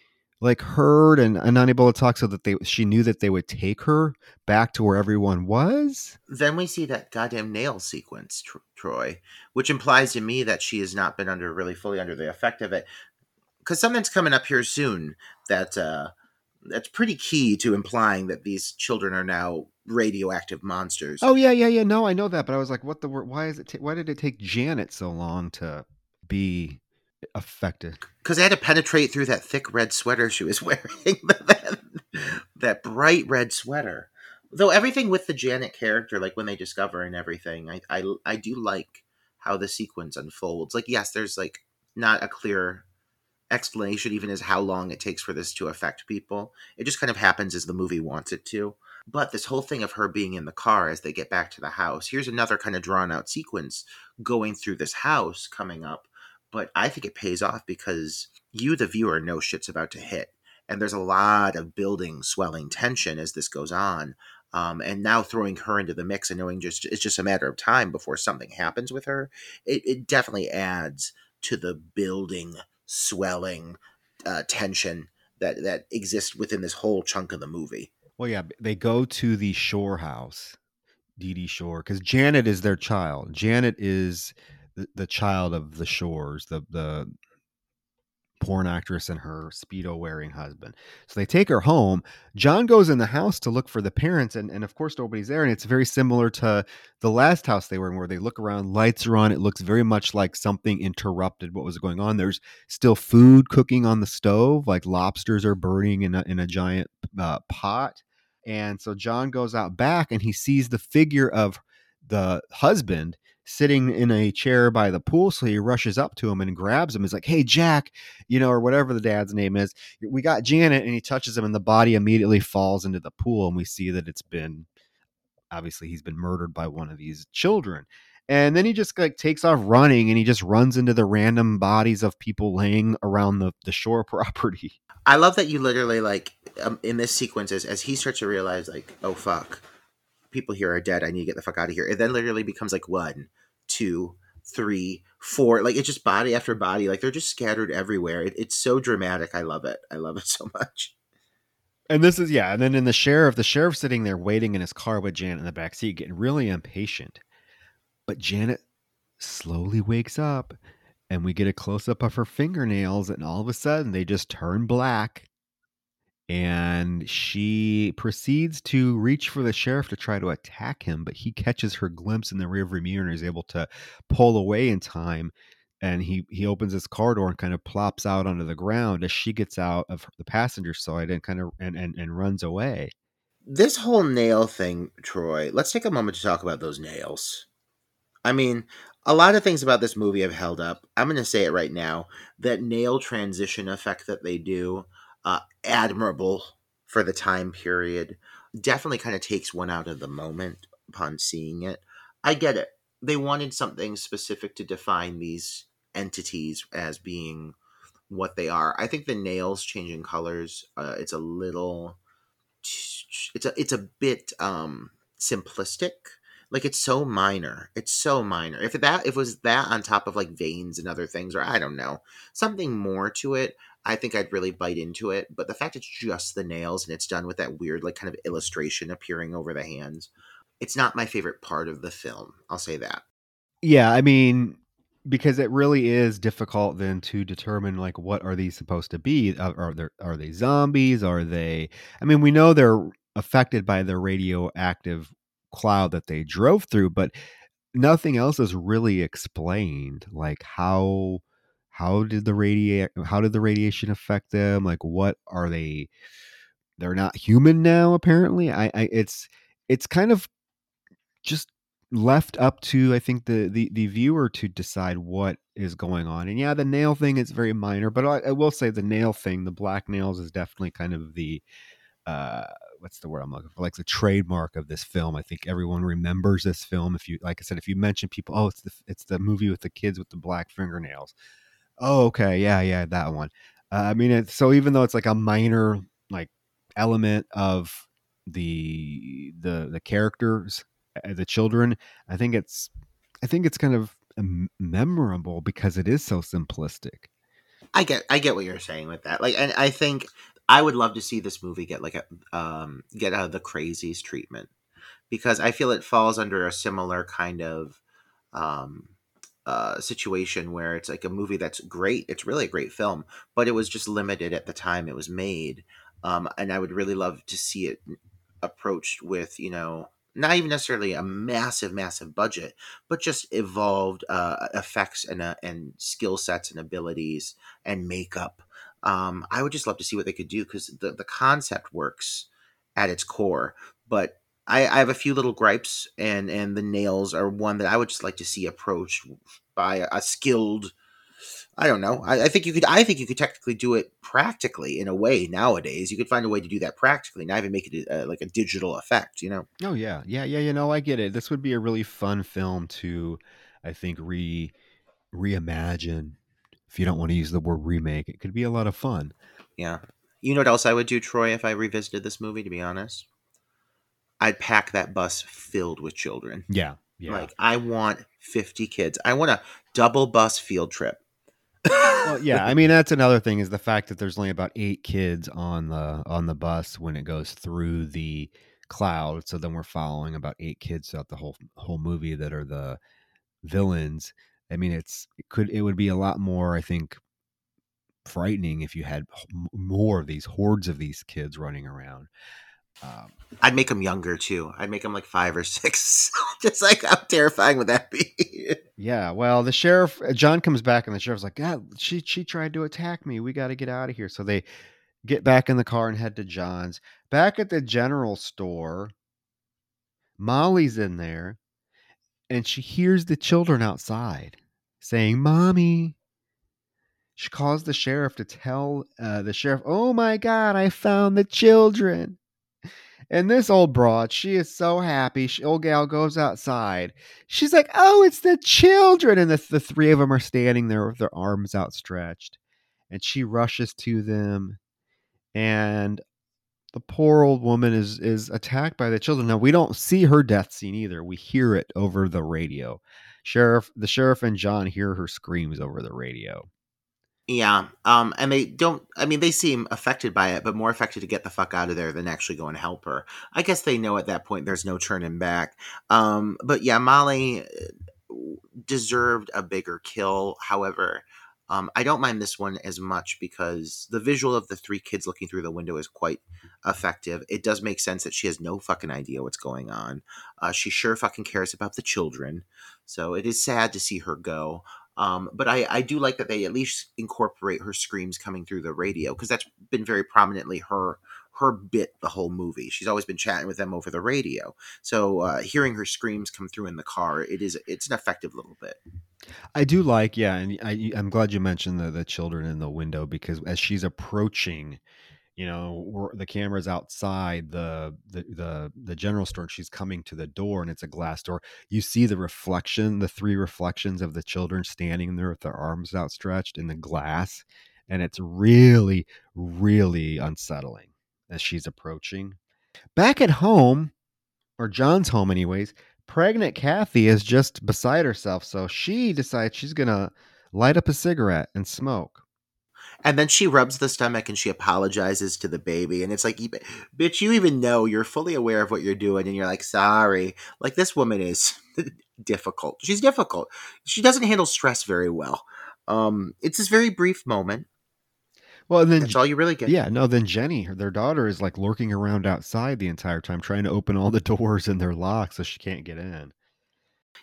like heard and, and unable to talk, so that they she knew that they would take her back to where everyone was? Then we see that goddamn nail sequence, Troy, which implies to me that she has not been under really fully under the effect of it because something's coming up here soon that uh, that's pretty key to implying that these children are now radioactive monsters. Oh yeah, yeah, yeah. No, I know that, but I was like, what the why is it? Ta- why did it take Janet so long to be affected? Because they had to penetrate through that thick red sweater she was wearing. that, that bright red sweater. Though everything with the Janet character, like when they discover and everything, I I I do like how the sequence unfolds. Like yes, there's like not a clear explanation even as how long it takes for this to affect people. It just kind of happens as the movie wants it to. But this whole thing of her being in the car as they get back to the house, here's another kind of drawn out sequence going through this house coming up. But I think it pays off because you, the viewer, know shit's about to hit. And there's a lot of building, swelling tension as this goes on. Um, and now throwing her into the mix and knowing just it's just a matter of time before something happens with her, it, it definitely adds to the building swelling uh, tension that that exists within this whole chunk of the movie. Well, yeah, they go to the Shore house, Dee Dee Shore, because Janet is their child. Janet is the, child of the Shores, the the porn actress and her speedo wearing husband. So they take her home. John goes in the house to look for the parents, and, and of course nobody's there. And it's very similar to the last house they were in, where they look around, lights are on. It looks very much like something interrupted what was going on. There's still food cooking on the stove, like lobsters are burning in a, in a giant uh, pot. And so John goes out back and he sees the figure of the husband sitting in a chair by the pool. So he rushes up to him and grabs him. He's like, Hey, Jack, you know, or whatever the dad's name is. We got Janet. And he touches him, and the body immediately falls into the pool. And we see that it's been obviously he's been murdered by one of these children. And then he just like takes off running and he just runs into the random bodies of people laying around the, the shore property. I love that you literally like um, in this sequence as, as he starts to realize like, oh fuck, people here are dead. I need to get the fuck out of here. It then literally becomes like one, two, three, four. Like it's just body after body. Like they're just scattered everywhere. It, it's so dramatic. I love it. I love it so much. And this is yeah. And then in the sheriff, the sheriff sitting there waiting in his car with Janet in the back seat, getting really impatient. But Janet slowly wakes up, and we get a close up of her fingernails, and all of a sudden they just turn black and she proceeds to reach for the sheriff to try to attack him, but he catches her glimpse in the rearview mirror and is able to pull away in time. And he he opens his car door and kind of plops out onto the ground as she gets out of the passenger side and kind of and and, and runs away. This whole nail thing, Troy. Let's take a moment to talk about those nails. I mean, a lot of things about this movie have held up. I'm going to say it right now. That nail transition effect that they do uh, admirable for the time period. definitely kind of takes one out of the moment upon seeing it. I get it. They wanted something specific to define these entities as being what they are. I think the nails changing colors, uh, it's a little it's a it's a bit um simplistic. Like it's so minor. It's so minor. If that if it was that on top of like veins and other things, or I don't know, something more to it, I think I'd really bite into it. But the fact it's just the nails and it's done with that weird like kind of illustration appearing over the hands, it's not my favorite part of the film. I'll say that. Yeah, I mean, because it really is difficult then to determine like what are these supposed to be? Are, are are they zombies? Are they? I mean, we know they're affected by the radioactive cloud that they drove through, but nothing else is really explained. Like how how did the radi how did the radiation affect them? Like what are they? They're not human now. Apparently, I, I it's it's kind of just left up to I think the, the the viewer to decide what is going on. And yeah, the nail thing is very minor, but I, I will say the nail thing, the black nails, is definitely kind of the uh what's the word I'm looking for? Like the trademark of this film. I think everyone remembers this film. If you like I said, if you mention people, oh, it's the it's the movie with the kids with the black fingernails. Oh, okay, yeah, yeah, that one. Uh, I mean, it's, so even though it's like a minor like element of the the the characters uh, the children i think it's i think it's kind of memorable because it is so simplistic i get i get what you're saying with that like and i think i would love to see this movie get like a um get out of the crazies treatment because i feel it falls under a similar kind of um uh, situation where it's like a movie that's great. It's really a great film, but it was just limited at the time it was made. Um, and I would really love to see it approached with, you know, not even necessarily a massive, massive budget, but just evolved uh, effects and uh, and skill sets and abilities and makeup. Um, I would just love to see what they could do because the the concept works at its core, but I, I have a few little gripes, and and the nails are one that I would just like to see approached by a, a skilled I don't know. I, I, think you could. I think you could technically do it practically in a way nowadays. You could find a way to do that practically, not even make it a, like a digital effect. You know? Oh yeah, yeah, yeah. You know, I get it. This would be a really fun film to, I think, re reimagine. If you don't want to use the word remake, it could be a lot of fun. Yeah. You know what else I would do, Troy, if I revisited this movie? To be honest, I'd pack that bus filled with children. Yeah. Yeah. Like I want fifty kids. I want a double bus field trip well, yeah, I mean that's another thing is the fact that there's only about eight kids on the on the bus when it goes through the cloud. So then we're following about eight kids throughout the whole whole movie that are the villains. I mean, it's it could it would be a lot more, I think, frightening if you had more of these hordes of these kids running around. Um, I'd make them younger too. I'd make them like five or six. Just like how terrifying would that be? yeah. Well, the sheriff uh, John comes back and the sheriff's like, "God, she she tried to attack me. We got to get out of here." So they get back in the car and head to John's. Back at the general store, Molly's in there, and she hears the children outside saying, "Mommy." She calls the sheriff to tell uh, the sheriff, "Oh my God, I found the children." And this old broad, she is so happy. She, old gal goes outside. She's like, "Oh, it's the children!" And the, the three of them are standing there with their arms outstretched. And she rushes to them, and the poor old woman is is attacked by the children. Now we don't see her death scene either. We hear it over the radio. Sheriff, the sheriff, and John hear her screams over the radio. Yeah. Um, and they don't, I mean, they seem affected by it, but more affected to get the fuck out of there than actually go and help her. I guess they know at that point there's no turning back. Um, but yeah, Molly uh, deserved a bigger kill. However, um, I don't mind this one as much because the visual of the three kids looking through the window is quite effective. It does make sense that she has no fucking idea what's going on. Uh, she sure fucking cares about the children. So it is sad to see her go. Um, but I, I do like that they at least incorporate her screams coming through the radio because that's been very prominently her her bit the whole movie. She's always been chatting with them over the radio. So uh, hearing her screams come through in the car, it is it's an effective little bit. I do like, yeah, and I, I'm glad you mentioned the the children in the window because as she's approaching, you know the camera's outside the, the the the general store and she's coming to the door and it's a glass door. You see the reflection the three reflections of the children standing there with their arms outstretched in the glass and it's really really unsettling as she's approaching. Back at home or john's home anyways pregnant kathy is just beside herself so she decides she's gonna light up a cigarette and smoke And then she rubs the stomach and she apologizes to the baby. And it's like, bitch, you even know you're fully aware of what you're doing. And you're like, sorry. Like, this woman is difficult. She's difficult. She doesn't handle stress very well. Um, it's this very brief moment. well and then That's all you really get. Yeah, no, then Jenny, their daughter, is like lurking around outside the entire time, trying to open all the doors and they're locked so she can't get in.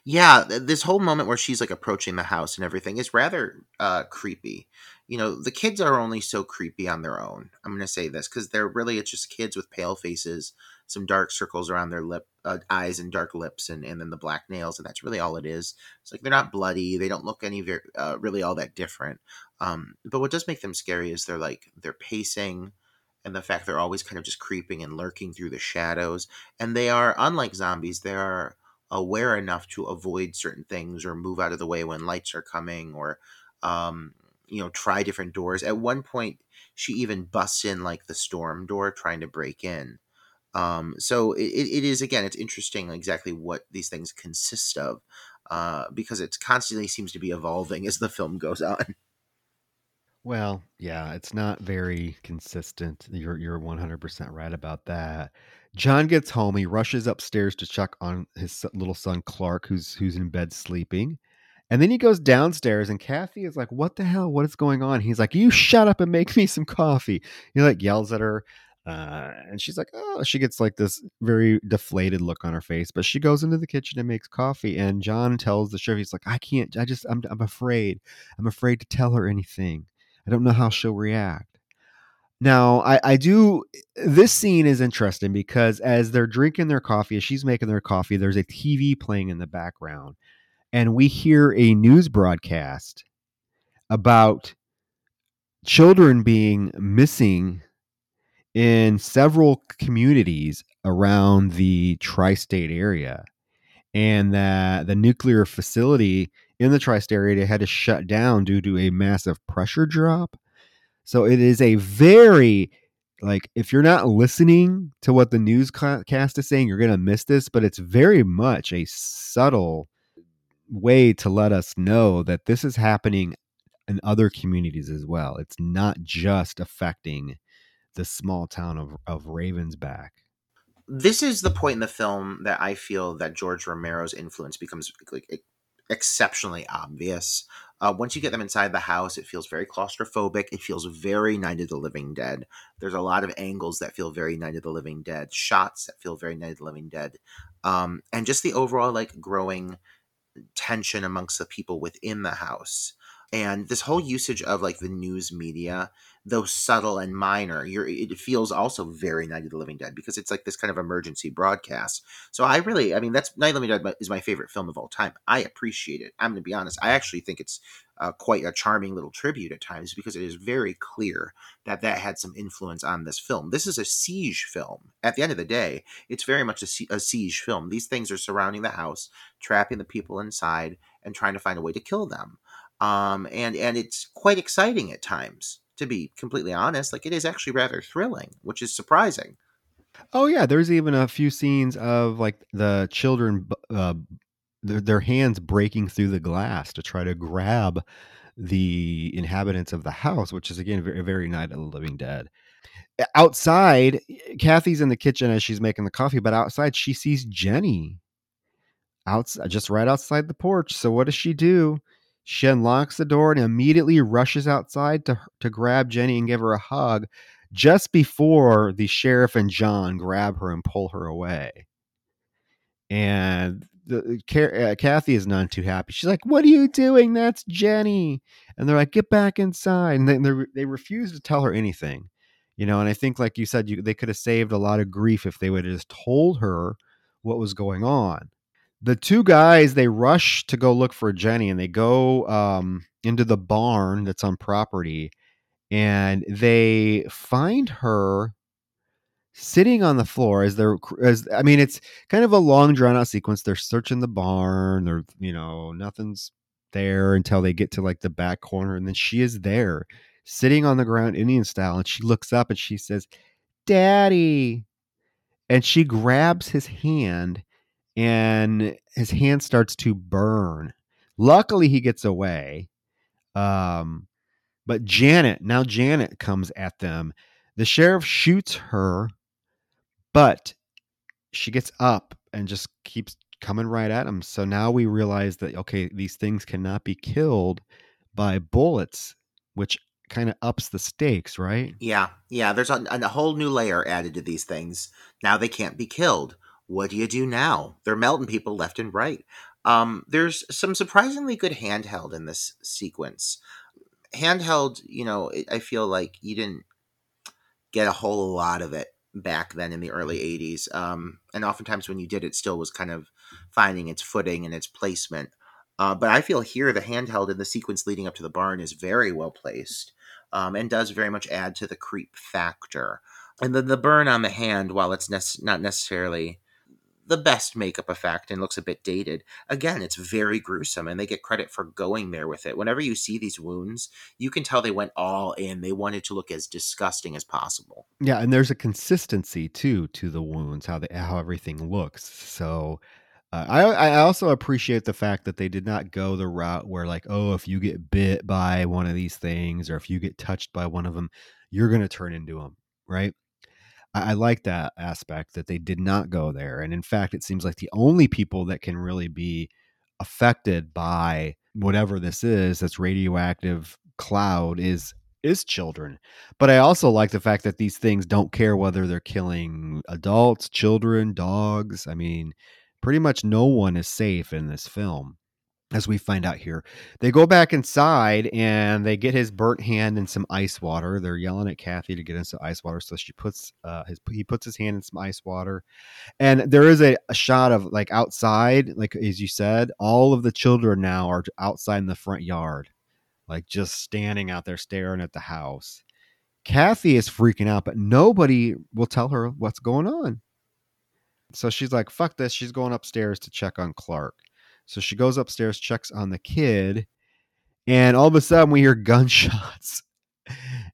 Yeah, this whole moment where she's like approaching the house and everything is rather uh, creepy. You know, the kids are only so creepy on their own. I'm going to say this because they're really it's just kids with pale faces, some dark circles around their lip, uh, eyes, and dark lips, and and then the black nails, and that's really all it is. It's like they're not bloody. They don't look any very, uh, really all that different. Um, but what does make them scary is they're like they're pacing. And the fact they're always kind of just creeping and lurking through the shadows. And they are, unlike zombies, they are aware enough to avoid certain things or move out of the way when lights are coming or um, you know try different doors at one point she even busts in like the storm door trying to break in um, so it, it is again it's interesting exactly what these things consist of uh, because it constantly seems to be evolving as the film goes on Well, yeah, it's not very consistent. You're you're 100% right about that. John gets home, he rushes upstairs to check on his little son Clark who's who's in bed sleeping. And then he goes downstairs and Kathy is like, "What the hell? What is going on?" He's like, "You shut up and make me some coffee." He like yells at her. Uh, and she's like, "Oh," she gets like this very deflated look on her face, but she goes into the kitchen and makes coffee. And John tells the chef, he's like, "I can't. I just, I'm, I'm afraid. I'm afraid to tell her anything. I don't know how she'll react." Now, I, I do. This scene is interesting because as they're drinking their coffee, as she's making their coffee, there's a TV playing in the background, and we hear a news broadcast about children being missing in several communities around the tri-state area and that the nuclear facility in the tri-state area had to shut down due to a massive pressure drop. So it is a very like if you're not listening to what the newscast is saying you're going to miss this but it's very much a subtle way to let us know that this is happening in other communities as well it's not just affecting the small town of, of ravensback this is the point in the film that I feel that George Romero's influence becomes like exceptionally obvious. Uh, once you get them inside the house, it feels very claustrophobic. It feels very Night of the Living Dead. There's a lot of angles that feel very Night of the Living Dead, shots that feel very Night of the Living Dead, um, and just the overall like growing tension amongst the people within the house. And this whole usage of like the news media though subtle and minor, you're it feels also very Night of the Living Dead because it's like this kind of emergency broadcast. So I really, I mean, that's Night of the Living Dead is my favorite film of all time. I appreciate it. I'm going to be honest. I actually think it's uh, quite a charming little tribute at times because it is very clear that that had some influence on this film. This is a siege film. At the end of the day, it's very much a, a siege film. These things are surrounding the house, trapping the people inside, and trying to find a way to kill them. Um, and and it's quite exciting at times to be completely honest, like it is actually rather thrilling, which is surprising. Oh yeah, there's even a few scenes of like the children, uh, their, their hands breaking through the glass to try to grab the inhabitants of the house, which is again very, very Night of the Living Dead. Outside, Kathy's in the kitchen as she's making the coffee, but outside she sees Jenny outside, just right outside the porch. So what does she do? She unlocks the door and immediately rushes outside to to grab Jenny and give her a hug just before the sheriff and John grab her and pull her away. And the, uh, Kathy is none too happy. She's like, "What are you doing? That's Jenny." And they're like, "Get back inside." And they they refuse to tell her anything, you know. And I think, like you said, you, they could have saved a lot of grief if they would have just told her what was going on the two guys they rush to go look for Jenny and they go um, into the barn that's on property and they find her sitting on the floor as they're as I mean it's kind of a long drawn out sequence. They're searching the barn, or you know, nothing's there until they get to like the back corner, and then she is there, sitting on the ground Indian style, and she looks up and she says, Daddy. And she grabs his hand and his hand starts to burn. Luckily he gets away. Um but Janet, now Janet comes at them. The sheriff shoots her but she gets up and just keeps coming right at him. So now we realize that okay, these things cannot be killed by bullets, which kind of ups the stakes, right? Yeah, yeah. There's a, a whole new layer added to these things. Now they can't be killed. What do you do now? They're melting people left and right. Um, there's some surprisingly good handheld in this sequence. Handheld, you know, I feel like you didn't get a whole lot of it back then in the early 80s. Um, and oftentimes when you did, it still was kind of finding its footing and its placement. Uh, but I feel here the handheld in the sequence leading up to the barn is very well placed um, and does very much add to the creep factor. And then the burn on the hand, while it's ne- not necessarily the best makeup effect and looks a bit dated, again, it's very gruesome and they get credit for going there with it. Whenever you see these wounds, you can tell they went all in. They wanted to look as disgusting as possible. Yeah, and there's a consistency too to the wounds, how the how everything looks. So uh, I I also appreciate the fact that they did not go the route where like oh if you get bit by one of these things or if you get touched by one of them, you're gonna turn into them, right? I, I like that aspect that they did not go there, and in fact, it seems like the only people that can really be affected by whatever this is that's radioactive cloud is is children. But I also like the fact that these things don't care whether they're killing adults, children, dogs. I mean, pretty much no one is safe in this film as we find out here. They go back inside and they get his burnt hand in some ice water. They're yelling at Kathy to get into ice water, so she puts uh, his he puts his hand in some ice water, and there is a, a shot of like outside, like as you said, all of the children now are outside in the front yard, like just standing out there staring at the house. Kathy is freaking out, but nobody will tell her what's going on. So she's like, "Fuck this!" She's going upstairs to check on Clark. So she goes upstairs, checks on the kid, and all of a sudden we hear gunshots.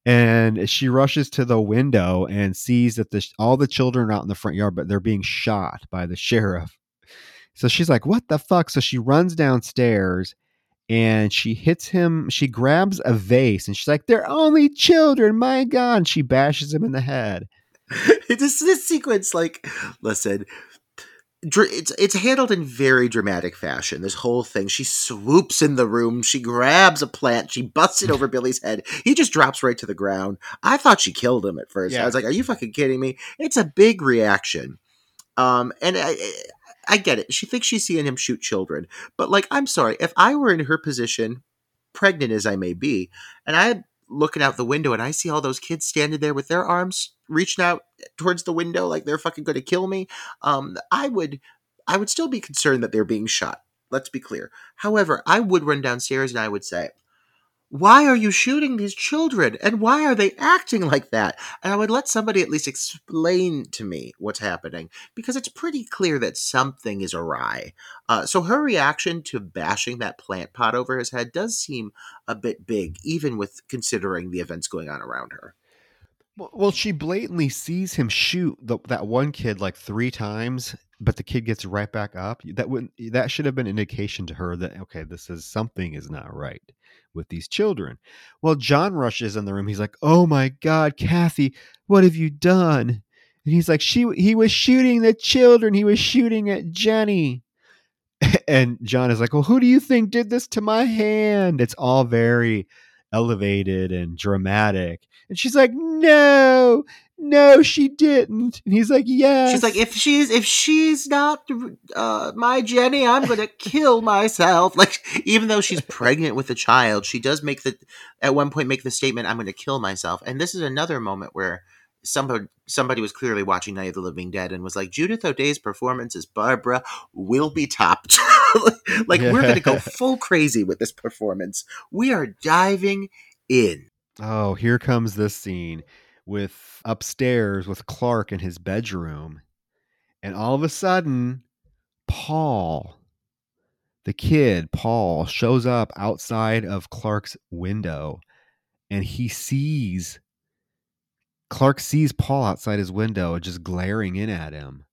And she rushes to the window and sees that the, all the children are out in the front yard, but they're being shot by the sheriff. So she's like, What the fuck? So she runs downstairs and she hits him. She grabs a vase and she's like, They're only children. My God. And she bashes him in the head. this this sequence, like, listen, it's it's handled in very dramatic fashion. This whole thing, she swoops in the room, she grabs a plant, she busts it over Billy's head. He just drops right to the ground. I thought she killed him at first. Yeah. I was like, "Are you fucking kidding me?" It's a big reaction, um, and I, I get it. She thinks she's seeing him shoot children, but like, I'm sorry, if I were in her position, pregnant as I may be, and I'm looking out the window and I see all those kids standing there with their arms reaching out towards the window like they're fucking going to kill me, um, I would I would still be concerned that they're being shot. Let's be clear. However, I would run downstairs and I would say, why are you shooting these children and why are they acting like that and i would let somebody at least explain to me what's happening because it's pretty clear that something is awry uh, so her reaction to bashing that plant pot over his head does seem a bit big even with considering the events going on around her well, she blatantly sees him shoot the, that one kid like three times, but the kid gets right back up. That would that should have been indication to her that okay, this is something is not right with these children. Well, John rushes in the room. He's like, "Oh my God, Kathy, what have you done?" And he's like, "She, he was shooting the children. He was shooting at Jenny." And John is like, "Well, who do you think did this to my hand?" It's all very elevated and dramatic. And she's like, "No, no, she didn't." And he's like, "Yes." She's like, "If she's if she's not uh, my Jenny, I'm gonna kill myself." Like, even though she's pregnant with a child, she does make the at one point make the statement, "I'm gonna kill myself." And this is another moment where somebody somebody was clearly watching Night of the Living Dead and was like, Judith O'Dea's performance as Barbara will be topped. like we're gonna go full crazy with this performance. We are diving in. Oh, here comes this scene with upstairs with Clark in his bedroom. And all of a sudden, Paul, the kid, Paul, shows up outside of Clark's window and he sees Clark sees Paul outside his window just glaring in at him.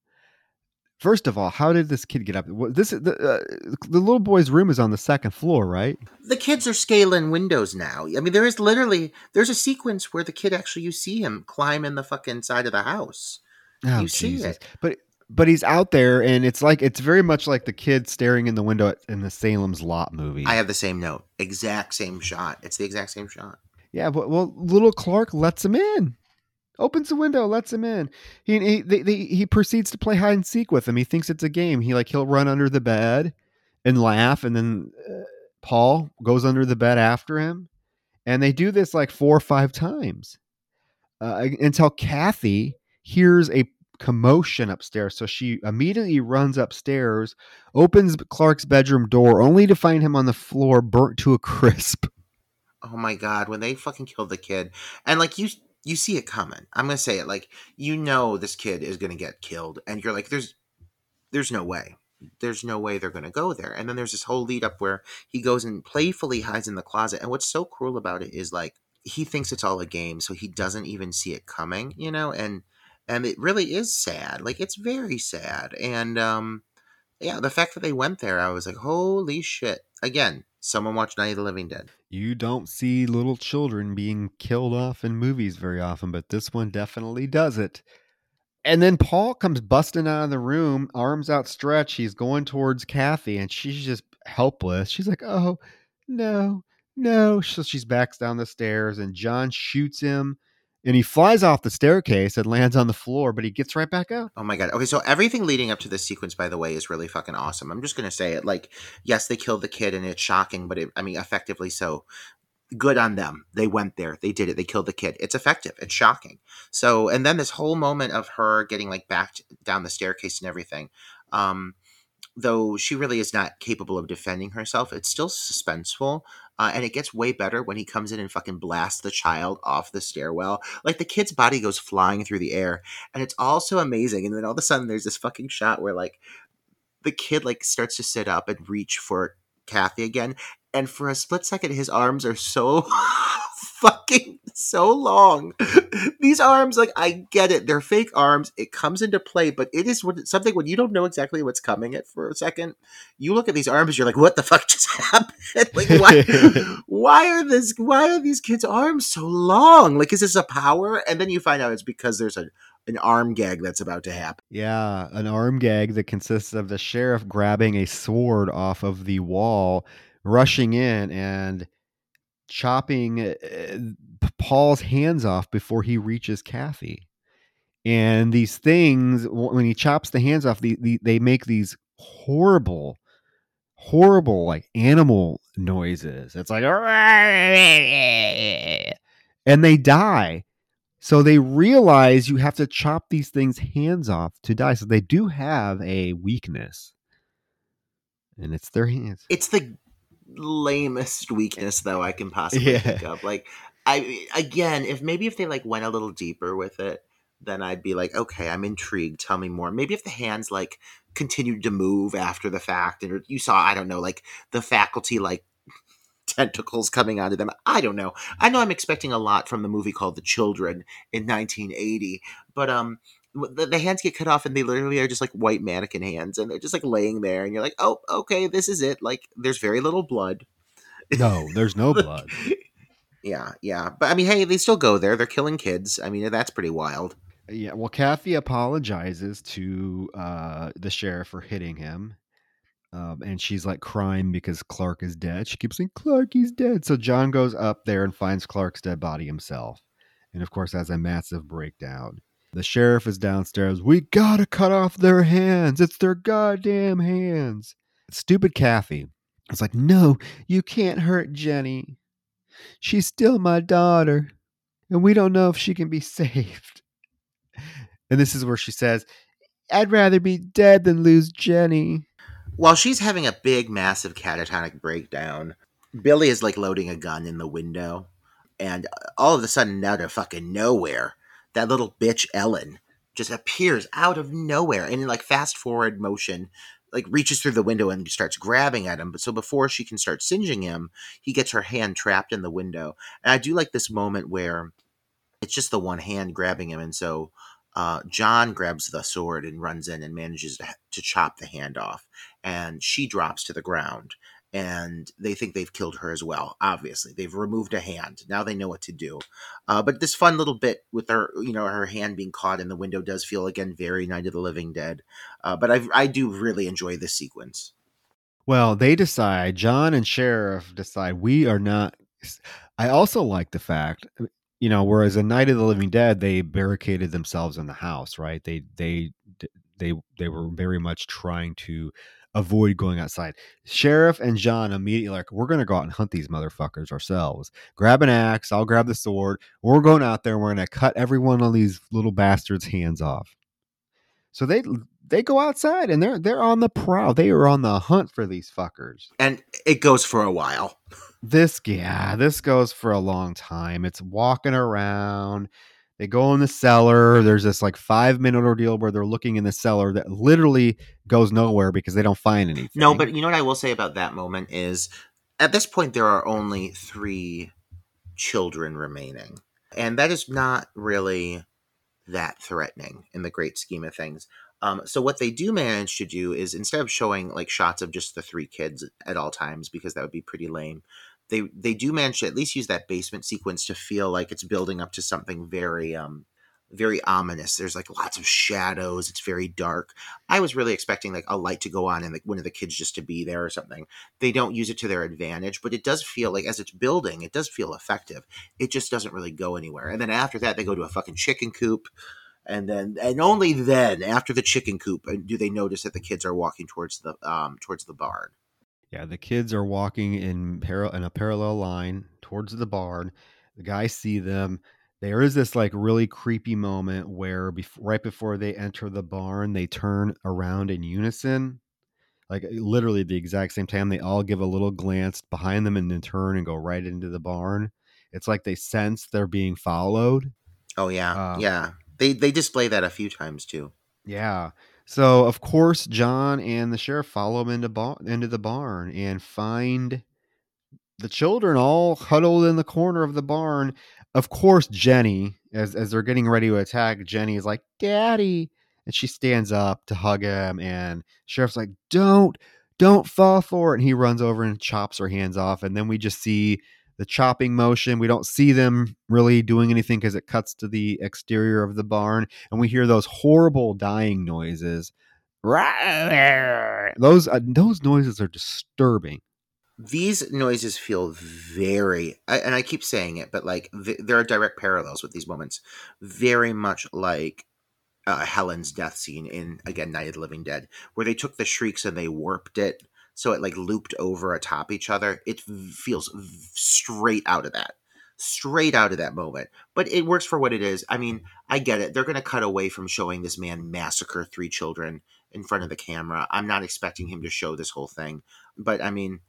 First of all, how did this kid get up? This the, uh, the little boy's room is on the second floor, right? The kids are scaling windows now. I mean, there is literally there's a sequence where the kid actually you see him climb in the fucking side of the house. Oh, You see it. But but he's out there, and it's like it's very much like the kid staring in the window at, in the Salem's Lot movie. I have the same note, exact same shot. It's the exact same shot. yeah, but well, little Clark lets him in, opens the window, lets him in. He he they, they, he proceeds to play hide and seek with him. He thinks it's a game. He like he'll run under the bed and laugh, and then uh, Paul goes under the bed after him, and they do this like four or five times uh, until Kathy hears a commotion upstairs. So she immediately runs upstairs, opens Clark's bedroom door, only to find him on the floor, burnt to a crisp. Oh my god, when they fucking killed the kid, and like you, you see it coming. I'm gonna say it like you know this kid is gonna get killed, and you're like, there's, there's no way, there's no way they're gonna go there. And then there's this whole lead up where he goes and playfully hides in the closet. And what's so cruel about it is like he thinks it's all a game, so he doesn't even see it coming, you know, and and it really is sad. Like it's very sad, and um, yeah, the fact that they went there, I was like, holy shit. Again, someone watched Night of the Living Dead. You don't see little children being killed off in movies very often, but this one definitely does it. And then Paul comes busting out of the room, arms outstretched. He's going towards Kathy, and she's just helpless. She's like, "Oh, no, no!" So she backs down the stairs, and John shoots him, and he flies off the staircase and lands on the floor. But he gets right back up. Oh my god. Okay, so everything leading up to this sequence, by the way, is really fucking awesome. I'm just gonna say it. Like, yes, they killed the kid, and it's shocking, but it, I mean, effectively so. Good on them. They went there. They did it. They killed the kid. It's effective. It's shocking. So, and then this whole moment of her getting like backed down the staircase and everything. Um, though she really is not capable of defending herself, it's still suspenseful. Uh, and it gets way better when he comes in and fucking blasts the child off the stairwell. Like the kid's body goes flying through the air, and it's all so amazing. And then all of a sudden, there's this fucking shot where like the kid like starts to sit up and reach for Kathy again, and for a split second, his arms are so fucking so long. These arms, like I get it, they're fake arms. It comes into play, but it is something when you don't know exactly what's coming. It for a second, you look at these arms, you're like, "What the fuck just happened? like, why? why are this? Why are these kids' arms so long? Like, is this a power?" And then you find out it's because there's a an arm gag that's about to happen. Yeah, an arm gag that consists of the sheriff grabbing a sword off of the wall, rushing in and chopping uh, Paul's hands off before he reaches Kathy. And these things, when he chops the hands off, the, the, they make these horrible, horrible, like animal noises. It's like, and they die. So they realize you have to chop these things hands off to die. So they do have a weakness. And it's their hands. It's the lamest weakness though I can possibly Yeah. think of. Like, I again, if maybe if they like went a little deeper with it, then I'd be like, okay, I'm intrigued. Tell me more. Maybe if the hands like continued to move after the fact, and you saw, I don't know, like the faculty like tentacles coming out of them. I don't know. I know I'm expecting a lot from the movie called The Children in 1980, but um. The, the hands get cut off and they literally are just like white mannequin hands and they're just like laying there and you're like oh okay this is it like there's very little blood No, there's no blood. yeah, yeah. But I mean, hey, they still go there. They're killing kids. I mean, that's pretty wild. Yeah, well, Kathy apologizes to uh, the sheriff for hitting him. Um, and she's like crying because Clark is dead. She keeps saying, Clark, he's dead. So John goes up there and finds Clark's dead body himself. And of course, has a massive breakdown. The sheriff is downstairs. We gotta cut off their hands. It's their goddamn hands. Stupid Kathy. It's like, no, you can't hurt Jenny. She's still my daughter. And we don't know if she can be saved. And this is where she says, I'd rather be dead than lose Jenny. While she's having a big, massive catatonic breakdown, Billy is like loading a gun in the window. and all of a sudden, out of fucking nowhere, that little bitch Ellen just appears out of nowhere and in like fast forward motion like reaches through the window and starts grabbing at him. But so before she can start singeing him, he gets her hand trapped in the window. And I do like this moment where it's just the one hand grabbing him, and so uh, John grabs the sword and runs in and manages to, to chop the hand off, and she drops to the ground. And they think they've killed her as well. Obviously, they've removed a hand. Now they know what to do. Uh, but this fun little bit with her, you know, her hand being caught in the window does feel again very Night of the Living Dead. Uh, but I, I do really enjoy this sequence. Well, they decide, John and Sheriff decide we are not. I also like the fact, you know, whereas in Night of the Living Dead, they barricaded themselves in the house, right? They, they, they, they were very much trying to avoid going outside. Sheriff and John immediately like, we're gonna go out and hunt these motherfuckers ourselves. Grab an axe, I'll grab the sword. We're going out there. We're gonna cut every one of these little bastards' hands off. So they they go outside and they're they're on the prowl. They are on the hunt for these fuckers. And it goes for a while. This yeah, this goes for a long time. It's walking around. They go in the cellar. There's this like five minute ordeal where they're looking in the cellar that literally goes nowhere because they don't find anything. No, but you know what I will say about that moment is at this point there are only three children remaining. And that is not really that threatening in the great scheme of things. Um, so what they do manage to do is instead of showing like shots of just the three kids at all times because that would be pretty lame, they they do manage to at least use that basement sequence to feel like it's building up to something very um very ominous. There's like lots of shadows. It's very dark. I was really expecting like a light to go on and like one of the kids just to be there or something. They don't use it to their advantage, but it does feel like as it's building, it does feel effective. It just doesn't really go anywhere. And then after that, they go to a fucking chicken coop. And then, and only then, after the chicken coop, uh, do they notice that the kids are walking towards the um towards the barn. Yeah, the kids are walking in par- in a parallel line towards the barn. The guys see them. There is this like really creepy moment where bef- right before they enter the barn, they turn around in unison. Like literally the exact same time, they all give a little glance behind them and then turn and go right into the barn. It's like they sense they're being followed. Oh yeah, Uh, yeah. They they display that a few times too. Yeah. So of course John and the sheriff follow him into into the barn and find the children all huddled in the corner of the barn. Of course, Jenny, as as they're getting ready to attack, Jenny is like, "Daddy," and she stands up to hug him. And sheriff's like, "Don't, don't fall for it." And he runs over and chops her hands off. And then we just see the chopping motion. We don't see them really doing anything because it cuts to the exterior of the barn, and we hear those horrible dying noises. Those uh, those noises are disturbing. These noises feel very, I, and I keep saying it, but like th- there are direct parallels with these moments. Very much like uh, Helen's death scene in again Night of the Living Dead, where they took the shrieks and they warped it so it like looped over atop each other. It feels straight out of that, straight out of that moment. But it works for what it is. I mean, I get it. They're going to cut away from showing this man massacre three children in front of the camera. I'm not expecting him to show this whole thing, but I mean,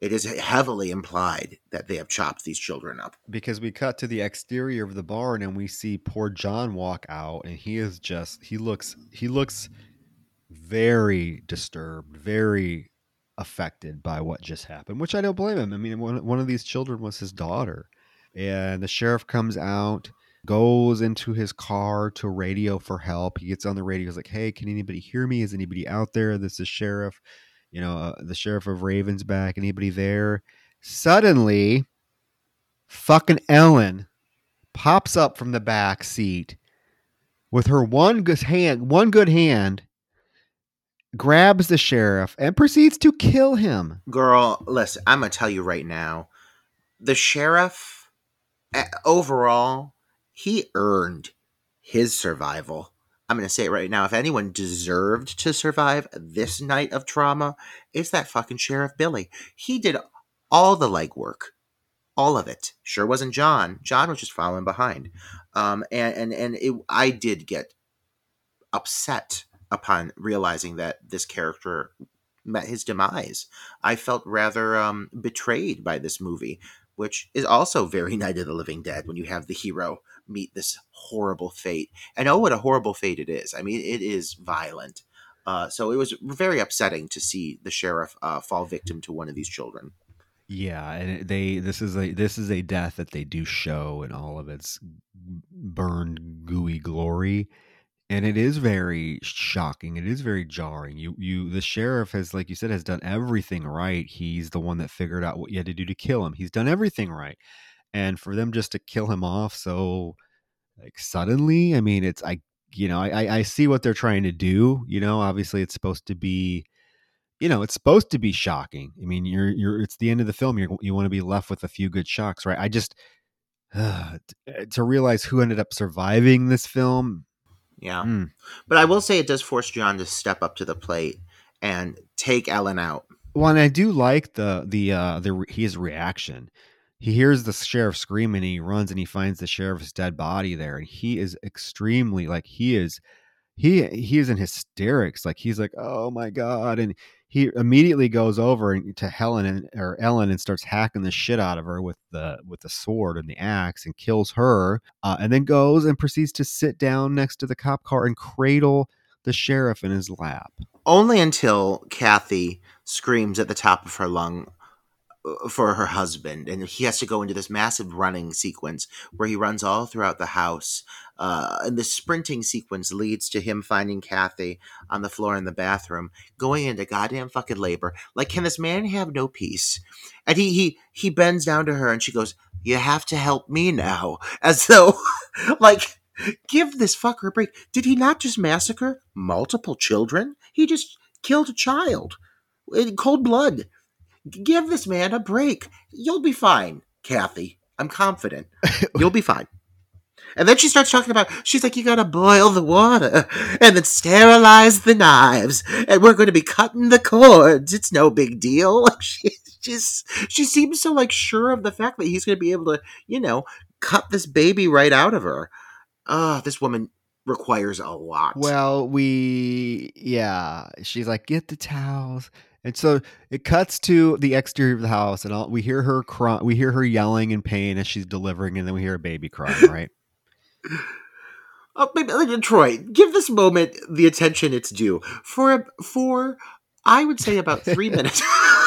it is heavily implied that they have chopped these children up. because we cut to the exterior of the barn and we see poor John walk out and he is just he looks he looks very disturbed, very affected by what just happened, which I don't blame him. I mean, one, one of these children was his daughter. And the sheriff comes out, goes into his car to radio for help. He gets on the radio. He's like, "Hey, can anybody hear me? Is anybody out there? This is sheriff, you know, uh, the sheriff of Ravensback. Anybody there?" Suddenly, fucking Ellen pops up from the back seat with her one good hand, one good hand, grabs the sheriff and proceeds to kill him. Girl, listen, I'm going to tell you right now the sheriff, eh, overall, he earned his survival. I'm going to say it right now. If anyone deserved to survive this night of trauma, it's that fucking Sheriff Billy. He did all the legwork, all of it. Sure wasn't John. John was just following behind. Um, and and, and it, I did get upset upon realizing that this character met his demise. I felt rather um, betrayed by this movie. which is also very Night of the Living Dead when you have the hero meet this horrible fate. And oh, what a horrible fate it is. I mean, it is violent. Uh, so it was very upsetting to see the sheriff uh, fall victim to one of these children. Yeah, and they this is a this is a death that they do show in all of its burned gooey glory. And it is very shocking. It is very jarring. You you the sheriff has like you said has done everything right. He's the one that figured out what you had to do to kill him. He's done everything right. And for them just to kill him off so like suddenly, I mean it's I you know, I I- see what they're trying to do. You know, obviously it's supposed to be you know, it's supposed to be shocking. I mean, you're you're it's the end of the film. You you want to be left with a few good shocks, right? I just uh, to realize who ended up surviving this film. Yeah. mm, But I will say it does force John to step up to the plate and take Ellen out. Well, and I do like the the uh the his reaction. He hears the sheriff screaming, and he runs and he finds the sheriff's dead body there, and he is extremely like he is he he is in hysterics. Like he's like, oh my god, and he immediately goes over to Helen and or Ellen and starts hacking the shit out of her with the with the sword and the axe and kills her, uh, and then goes and proceeds to sit down next to the cop car and cradle the sheriff in his lap. Only until Kathy screams at the top of her lung for her husband, and he has to go into this massive running sequence where he runs all throughout the house. Uh, and the sprinting sequence leads to him finding Kathy on the floor in the bathroom, going into goddamn fucking labor. Like, can this man have no peace? And he he he bends down to her, and she goes, "You have to help me now," as though, like. Give this fucker a break. Did he not just massacre multiple children? He just killed a child in cold blood. Give this man a break. You'll be fine, Kathy. I'm confident. You'll be fine. And then she starts talking about, she's like, you gotta boil the water and then sterilize the knives and we're to be cutting the cords. It's no big deal. She, she's, she seems so like sure of the fact that he's to be able to, you know, cut this baby right out of her. Ah, this woman requires a lot. Well, we yeah, she's like, get the towels. And so it cuts to the exterior of the house, and all, we hear her cry. We hear her yelling in pain as she's delivering, and then we hear a baby crying. Right? Oh, maybe, like, Troy, give this moment the attention it's due. For for I would say about three minutes,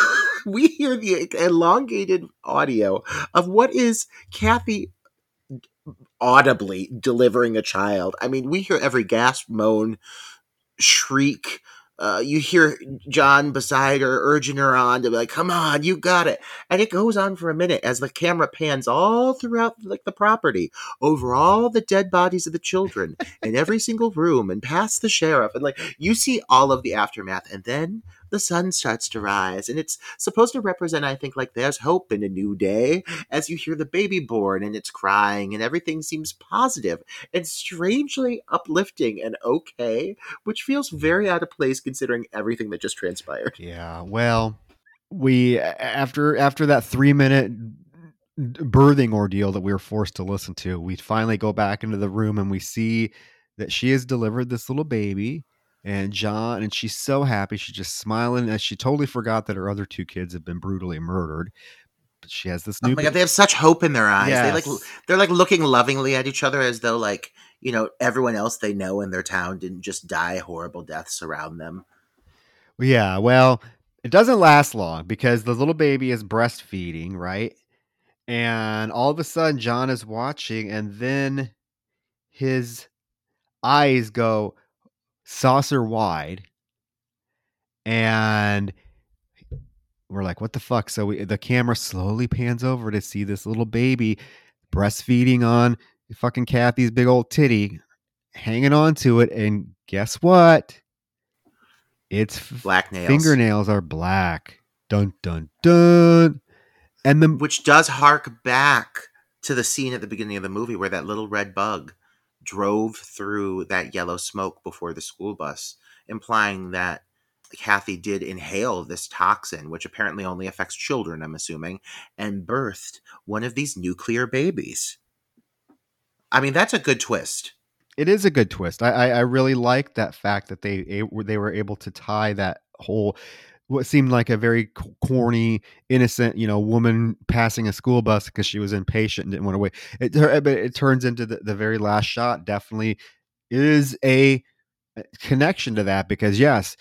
we hear the elongated audio of what is Kathy audibly delivering a child. I mean, we hear every gasp, moan, shriek. Uh, you hear John beside her urging her on to be like, "Come on, you got it!" And it goes on for a minute as the camera pans all throughout like the property, over all the dead bodies of the children in every single room, and past the sheriff, and like you see all of the aftermath, and then the sun starts to rise, and it's supposed to represent, I think, like there's hope in a new day as you hear the baby born and it's crying, and everything seems positive and strangely uplifting and okay, which feels very out of place considering everything that just transpired. Yeah. Well, we after after that three minute birthing ordeal that we were forced to listen to, we finally go back into the room and we see that she has delivered this little baby. And John, and she's so happy. She's just smiling as she totally forgot that her other two kids have been brutally murdered. But she has this Oh my god, they have such hope in their eyes. They like they're like looking lovingly at each other as though like, you know, everyone else they know in their town didn't just die horrible deaths around them. Yeah, well, it doesn't last long because the little baby is breastfeeding, right? And all of a sudden, John is watching, and then his eyes go saucer wide, and we're like, "What the fuck?" So we, the camera slowly pans over to see this little baby breastfeeding on fucking Kathy's big old titty, hanging on to it, and guess what? It's Black nails. fingernails are black. Dun dun dun. And the Which does hark back to the scene at the beginning of the movie where that little red bug drove through that yellow smoke before the school bus, implying that Kathy did inhale this toxin, which apparently only affects children, I'm assuming, and birthed one of these nuclear babies. I mean, that's a good twist. it is a good twist. I I, I really like that fact that they they were able to tie that whole what seemed like a very corny, innocent, you know, woman passing a school bus because she was impatient and didn't want to wait. It, tur- but it turns into the, the very last shot definitely is a a connection to that because yes,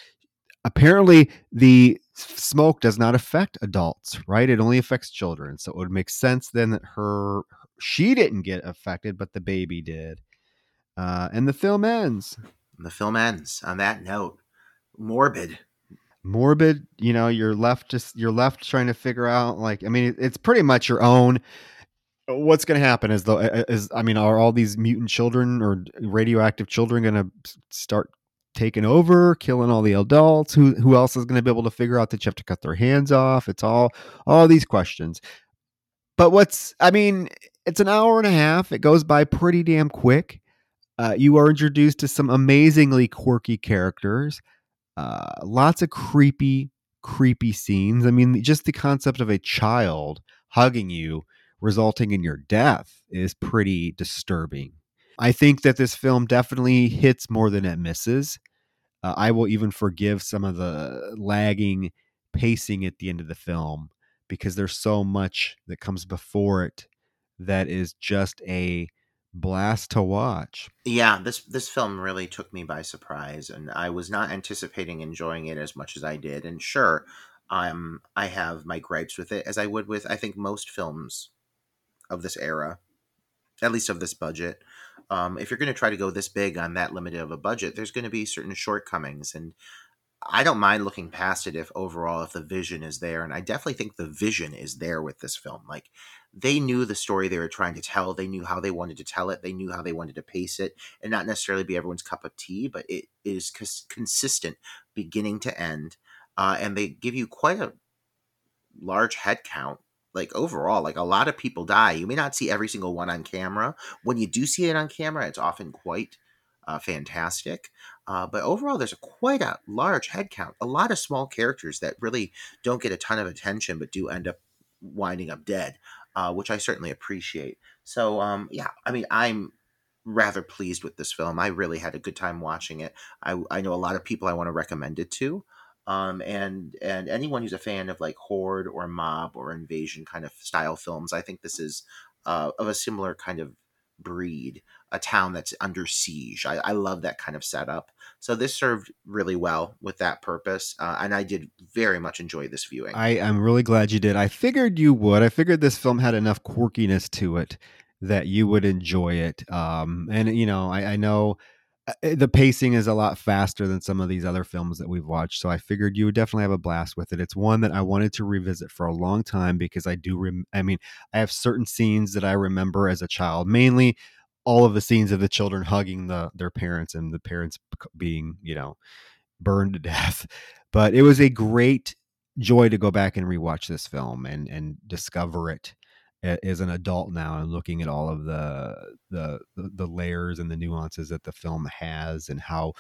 apparently the smoke does not affect adults, right? It only affects children. So it would make sense then that her she didn't get affected, but the baby did. Uh, and the film ends The film ends on that note. Morbid. Morbid. You know, you're left just you're left trying to figure out like I mean, it's pretty much your own. What's going to happen is though is I mean, are all these mutant children or radioactive children going to start taking over, killing all the adults? Who who else is going to be able to figure out that you have to cut their hands off? It's all all these questions. But what's I mean, it's an hour and a half. It goes by pretty damn quick. Uh, you are introduced to some amazingly quirky characters. Uh, lots of creepy, creepy scenes. I mean, just the concept of a child hugging you, resulting in your death, is pretty disturbing. I think that this film definitely hits more than it misses. Uh, I will even forgive some of the lagging pacing at the end of the film because there's so much that comes before it that is just a blast to watch. Yeah, this this film really took me by surprise, and I was not anticipating enjoying it as much as I did. And sure, um, I have my gripes with it, as I would with I think most films of this era, at least of this budget. Um, if you're going to try to go this big on that limited of a budget, there's going to be certain shortcomings, and I don't mind looking past it if overall if the vision is there, and I definitely think the vision is there with this film. Like they knew the story they were trying to tell, they knew how they wanted to tell it, they knew how they wanted to pace it, and not necessarily be everyone's cup of tea, but it is cons- consistent beginning to end, uh, and they give you quite a large head count. Like overall, like a lot of people die. You may not see every single one on camera. When you do see it on camera, it's often quite uh, fantastic. Uh, but overall, there's a quite a large head count. A lot of small characters that really don't get a ton of attention, but do end up winding up dead, uh, which I certainly appreciate. So, um, yeah, I mean, I'm rather pleased with this film. I really had a good time watching it. I, I know a lot of people I want to recommend it to. Um, and and anyone who's a fan of like horde or mob or invasion kind of style films, I think this is uh, of a similar kind of breed. A town that's under siege. I, I love that kind of setup. So this served really well with that purpose, uh, and I did very much enjoy this viewing. I am really glad you did. I figured you would. I figured this film had enough quirkiness to it that you would enjoy it. Um, and you know, I, I know Uh, eh, the pacing is a lot faster than some of these other films that we've watched, so I figured you would definitely have a blast with it. It's one that I wanted to revisit for a long time because I do. Rem- I mean, I have certain scenes that I remember as a child, mainly all of the scenes of the children hugging the their parents and the parents being, you know, burned to death. But it was a great joy to go back and rewatch this film and and discover it as an adult now and looking at all of the the the layers and the nuances that the film has and how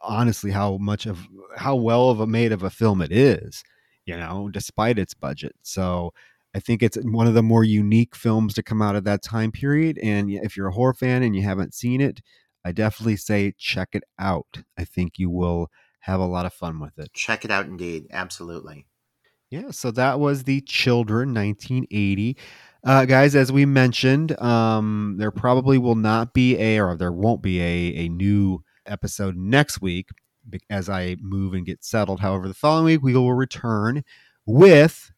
honestly how much of how well of a made of a film it is you know despite its budget so i think it's one of the more unique films to come out of that time period and if you're a horror fan and you haven't seen it i definitely say check it out i think you will have a lot of fun with it Check it out, indeed. Absolutely. Yeah, so that was the Children 1980. Uh, guys, as we mentioned, um, there probably will not be a, or there won't be a, a new episode next week as I move and get settled. However, the following week we will return with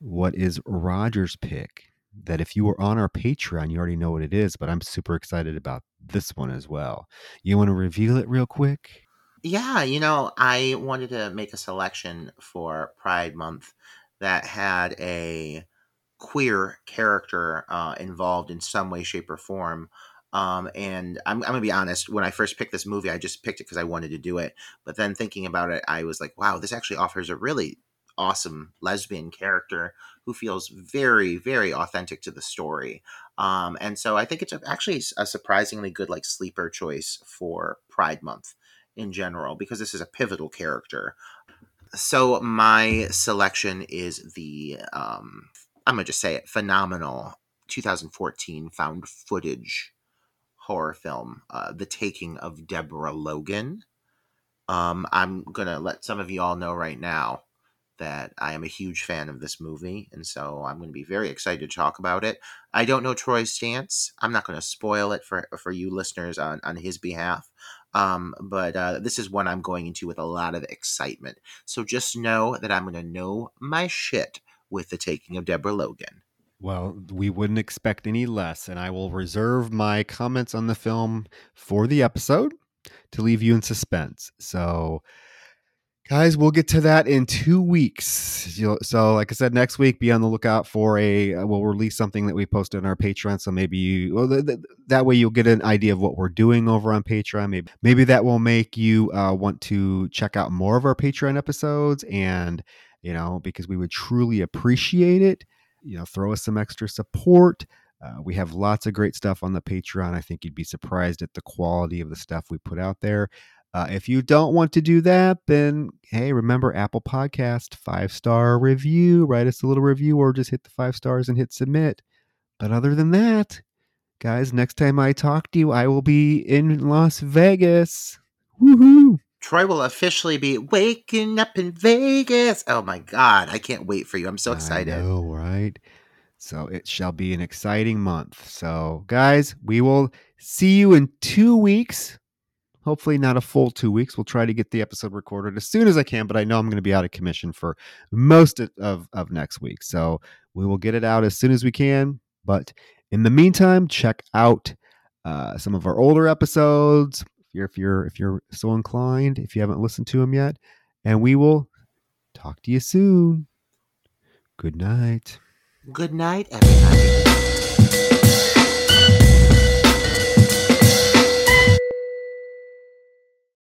what is Roger's pick. That if you were on our Patreon, you already know what it is, but I'm super excited about this one as well. You want to reveal it real quick? Yeah, you know, I wanted to make a selection for Pride Month that had a queer character uh, involved in some way, shape, or form. Um, and I'm, I'm gonna be honest. When I first picked this movie, I just picked it because I wanted to do it. But then thinking about it, I was like, "Wow, this actually offers a really awesome lesbian character who feels very, very authentic to the story." Um, and so I think it's actually a surprisingly good like sleeper choice for Pride Month in general because this is a pivotal character. So my selection is the um, I'm gonna just say it phenomenal 2014 found footage horror film, uh, The Taking of Deborah Logan. Um, I'm gonna let some of you all know right now that I am a huge fan of this movie, and so I'm going to be very excited to talk about it. I don't know Troy's stance. I'm not going to spoil it for for you listeners on on his behalf. Um, but uh, this is one I'm going into with a lot of excitement. So just know that I'm going to know my shit with the taking of Deborah Logan. Well, we wouldn't expect any less, and I will reserve my comments on the film for the episode to leave you in suspense. So, guys, we'll get to that in two weeks. So, like I said, next week, be on the lookout for a. Uh, we'll release something that we posted on our Patreon. So maybe you, well, th- th- that way you'll get an idea of what we're doing over on Patreon. Maybe, maybe that will make you uh, want to check out more of our Patreon episodes, and you know, because we would truly appreciate it you know, throw us some extra support. Uh, we have lots of great stuff on the Patreon. I think you'd be surprised at the quality of the stuff we put out there. Uh, if you don't want to do that, then hey, remember Apple Podcast five star review. Write us a little review, or just hit the five stars and hit submit. But other than that, guys, next time I talk to you, I will be in Las Vegas. Woohoo! Troy will officially be waking up in Vegas. Oh my god, I can't wait for you. I'm so excited. I know, right? So it shall be an exciting month. So, guys, we will see you in two weeks. Hopefully, not a full two weeks. We'll try to get the episode recorded as soon as I can, but I know I'm going to be out of commission for most of, of next week. So, we will get it out as soon as we can. But in the meantime, check out uh, some of our older episodes if you're if you're if you're so inclined, if you haven't listened to them yet, and we will talk to you soon. Good night. Good night, everybody.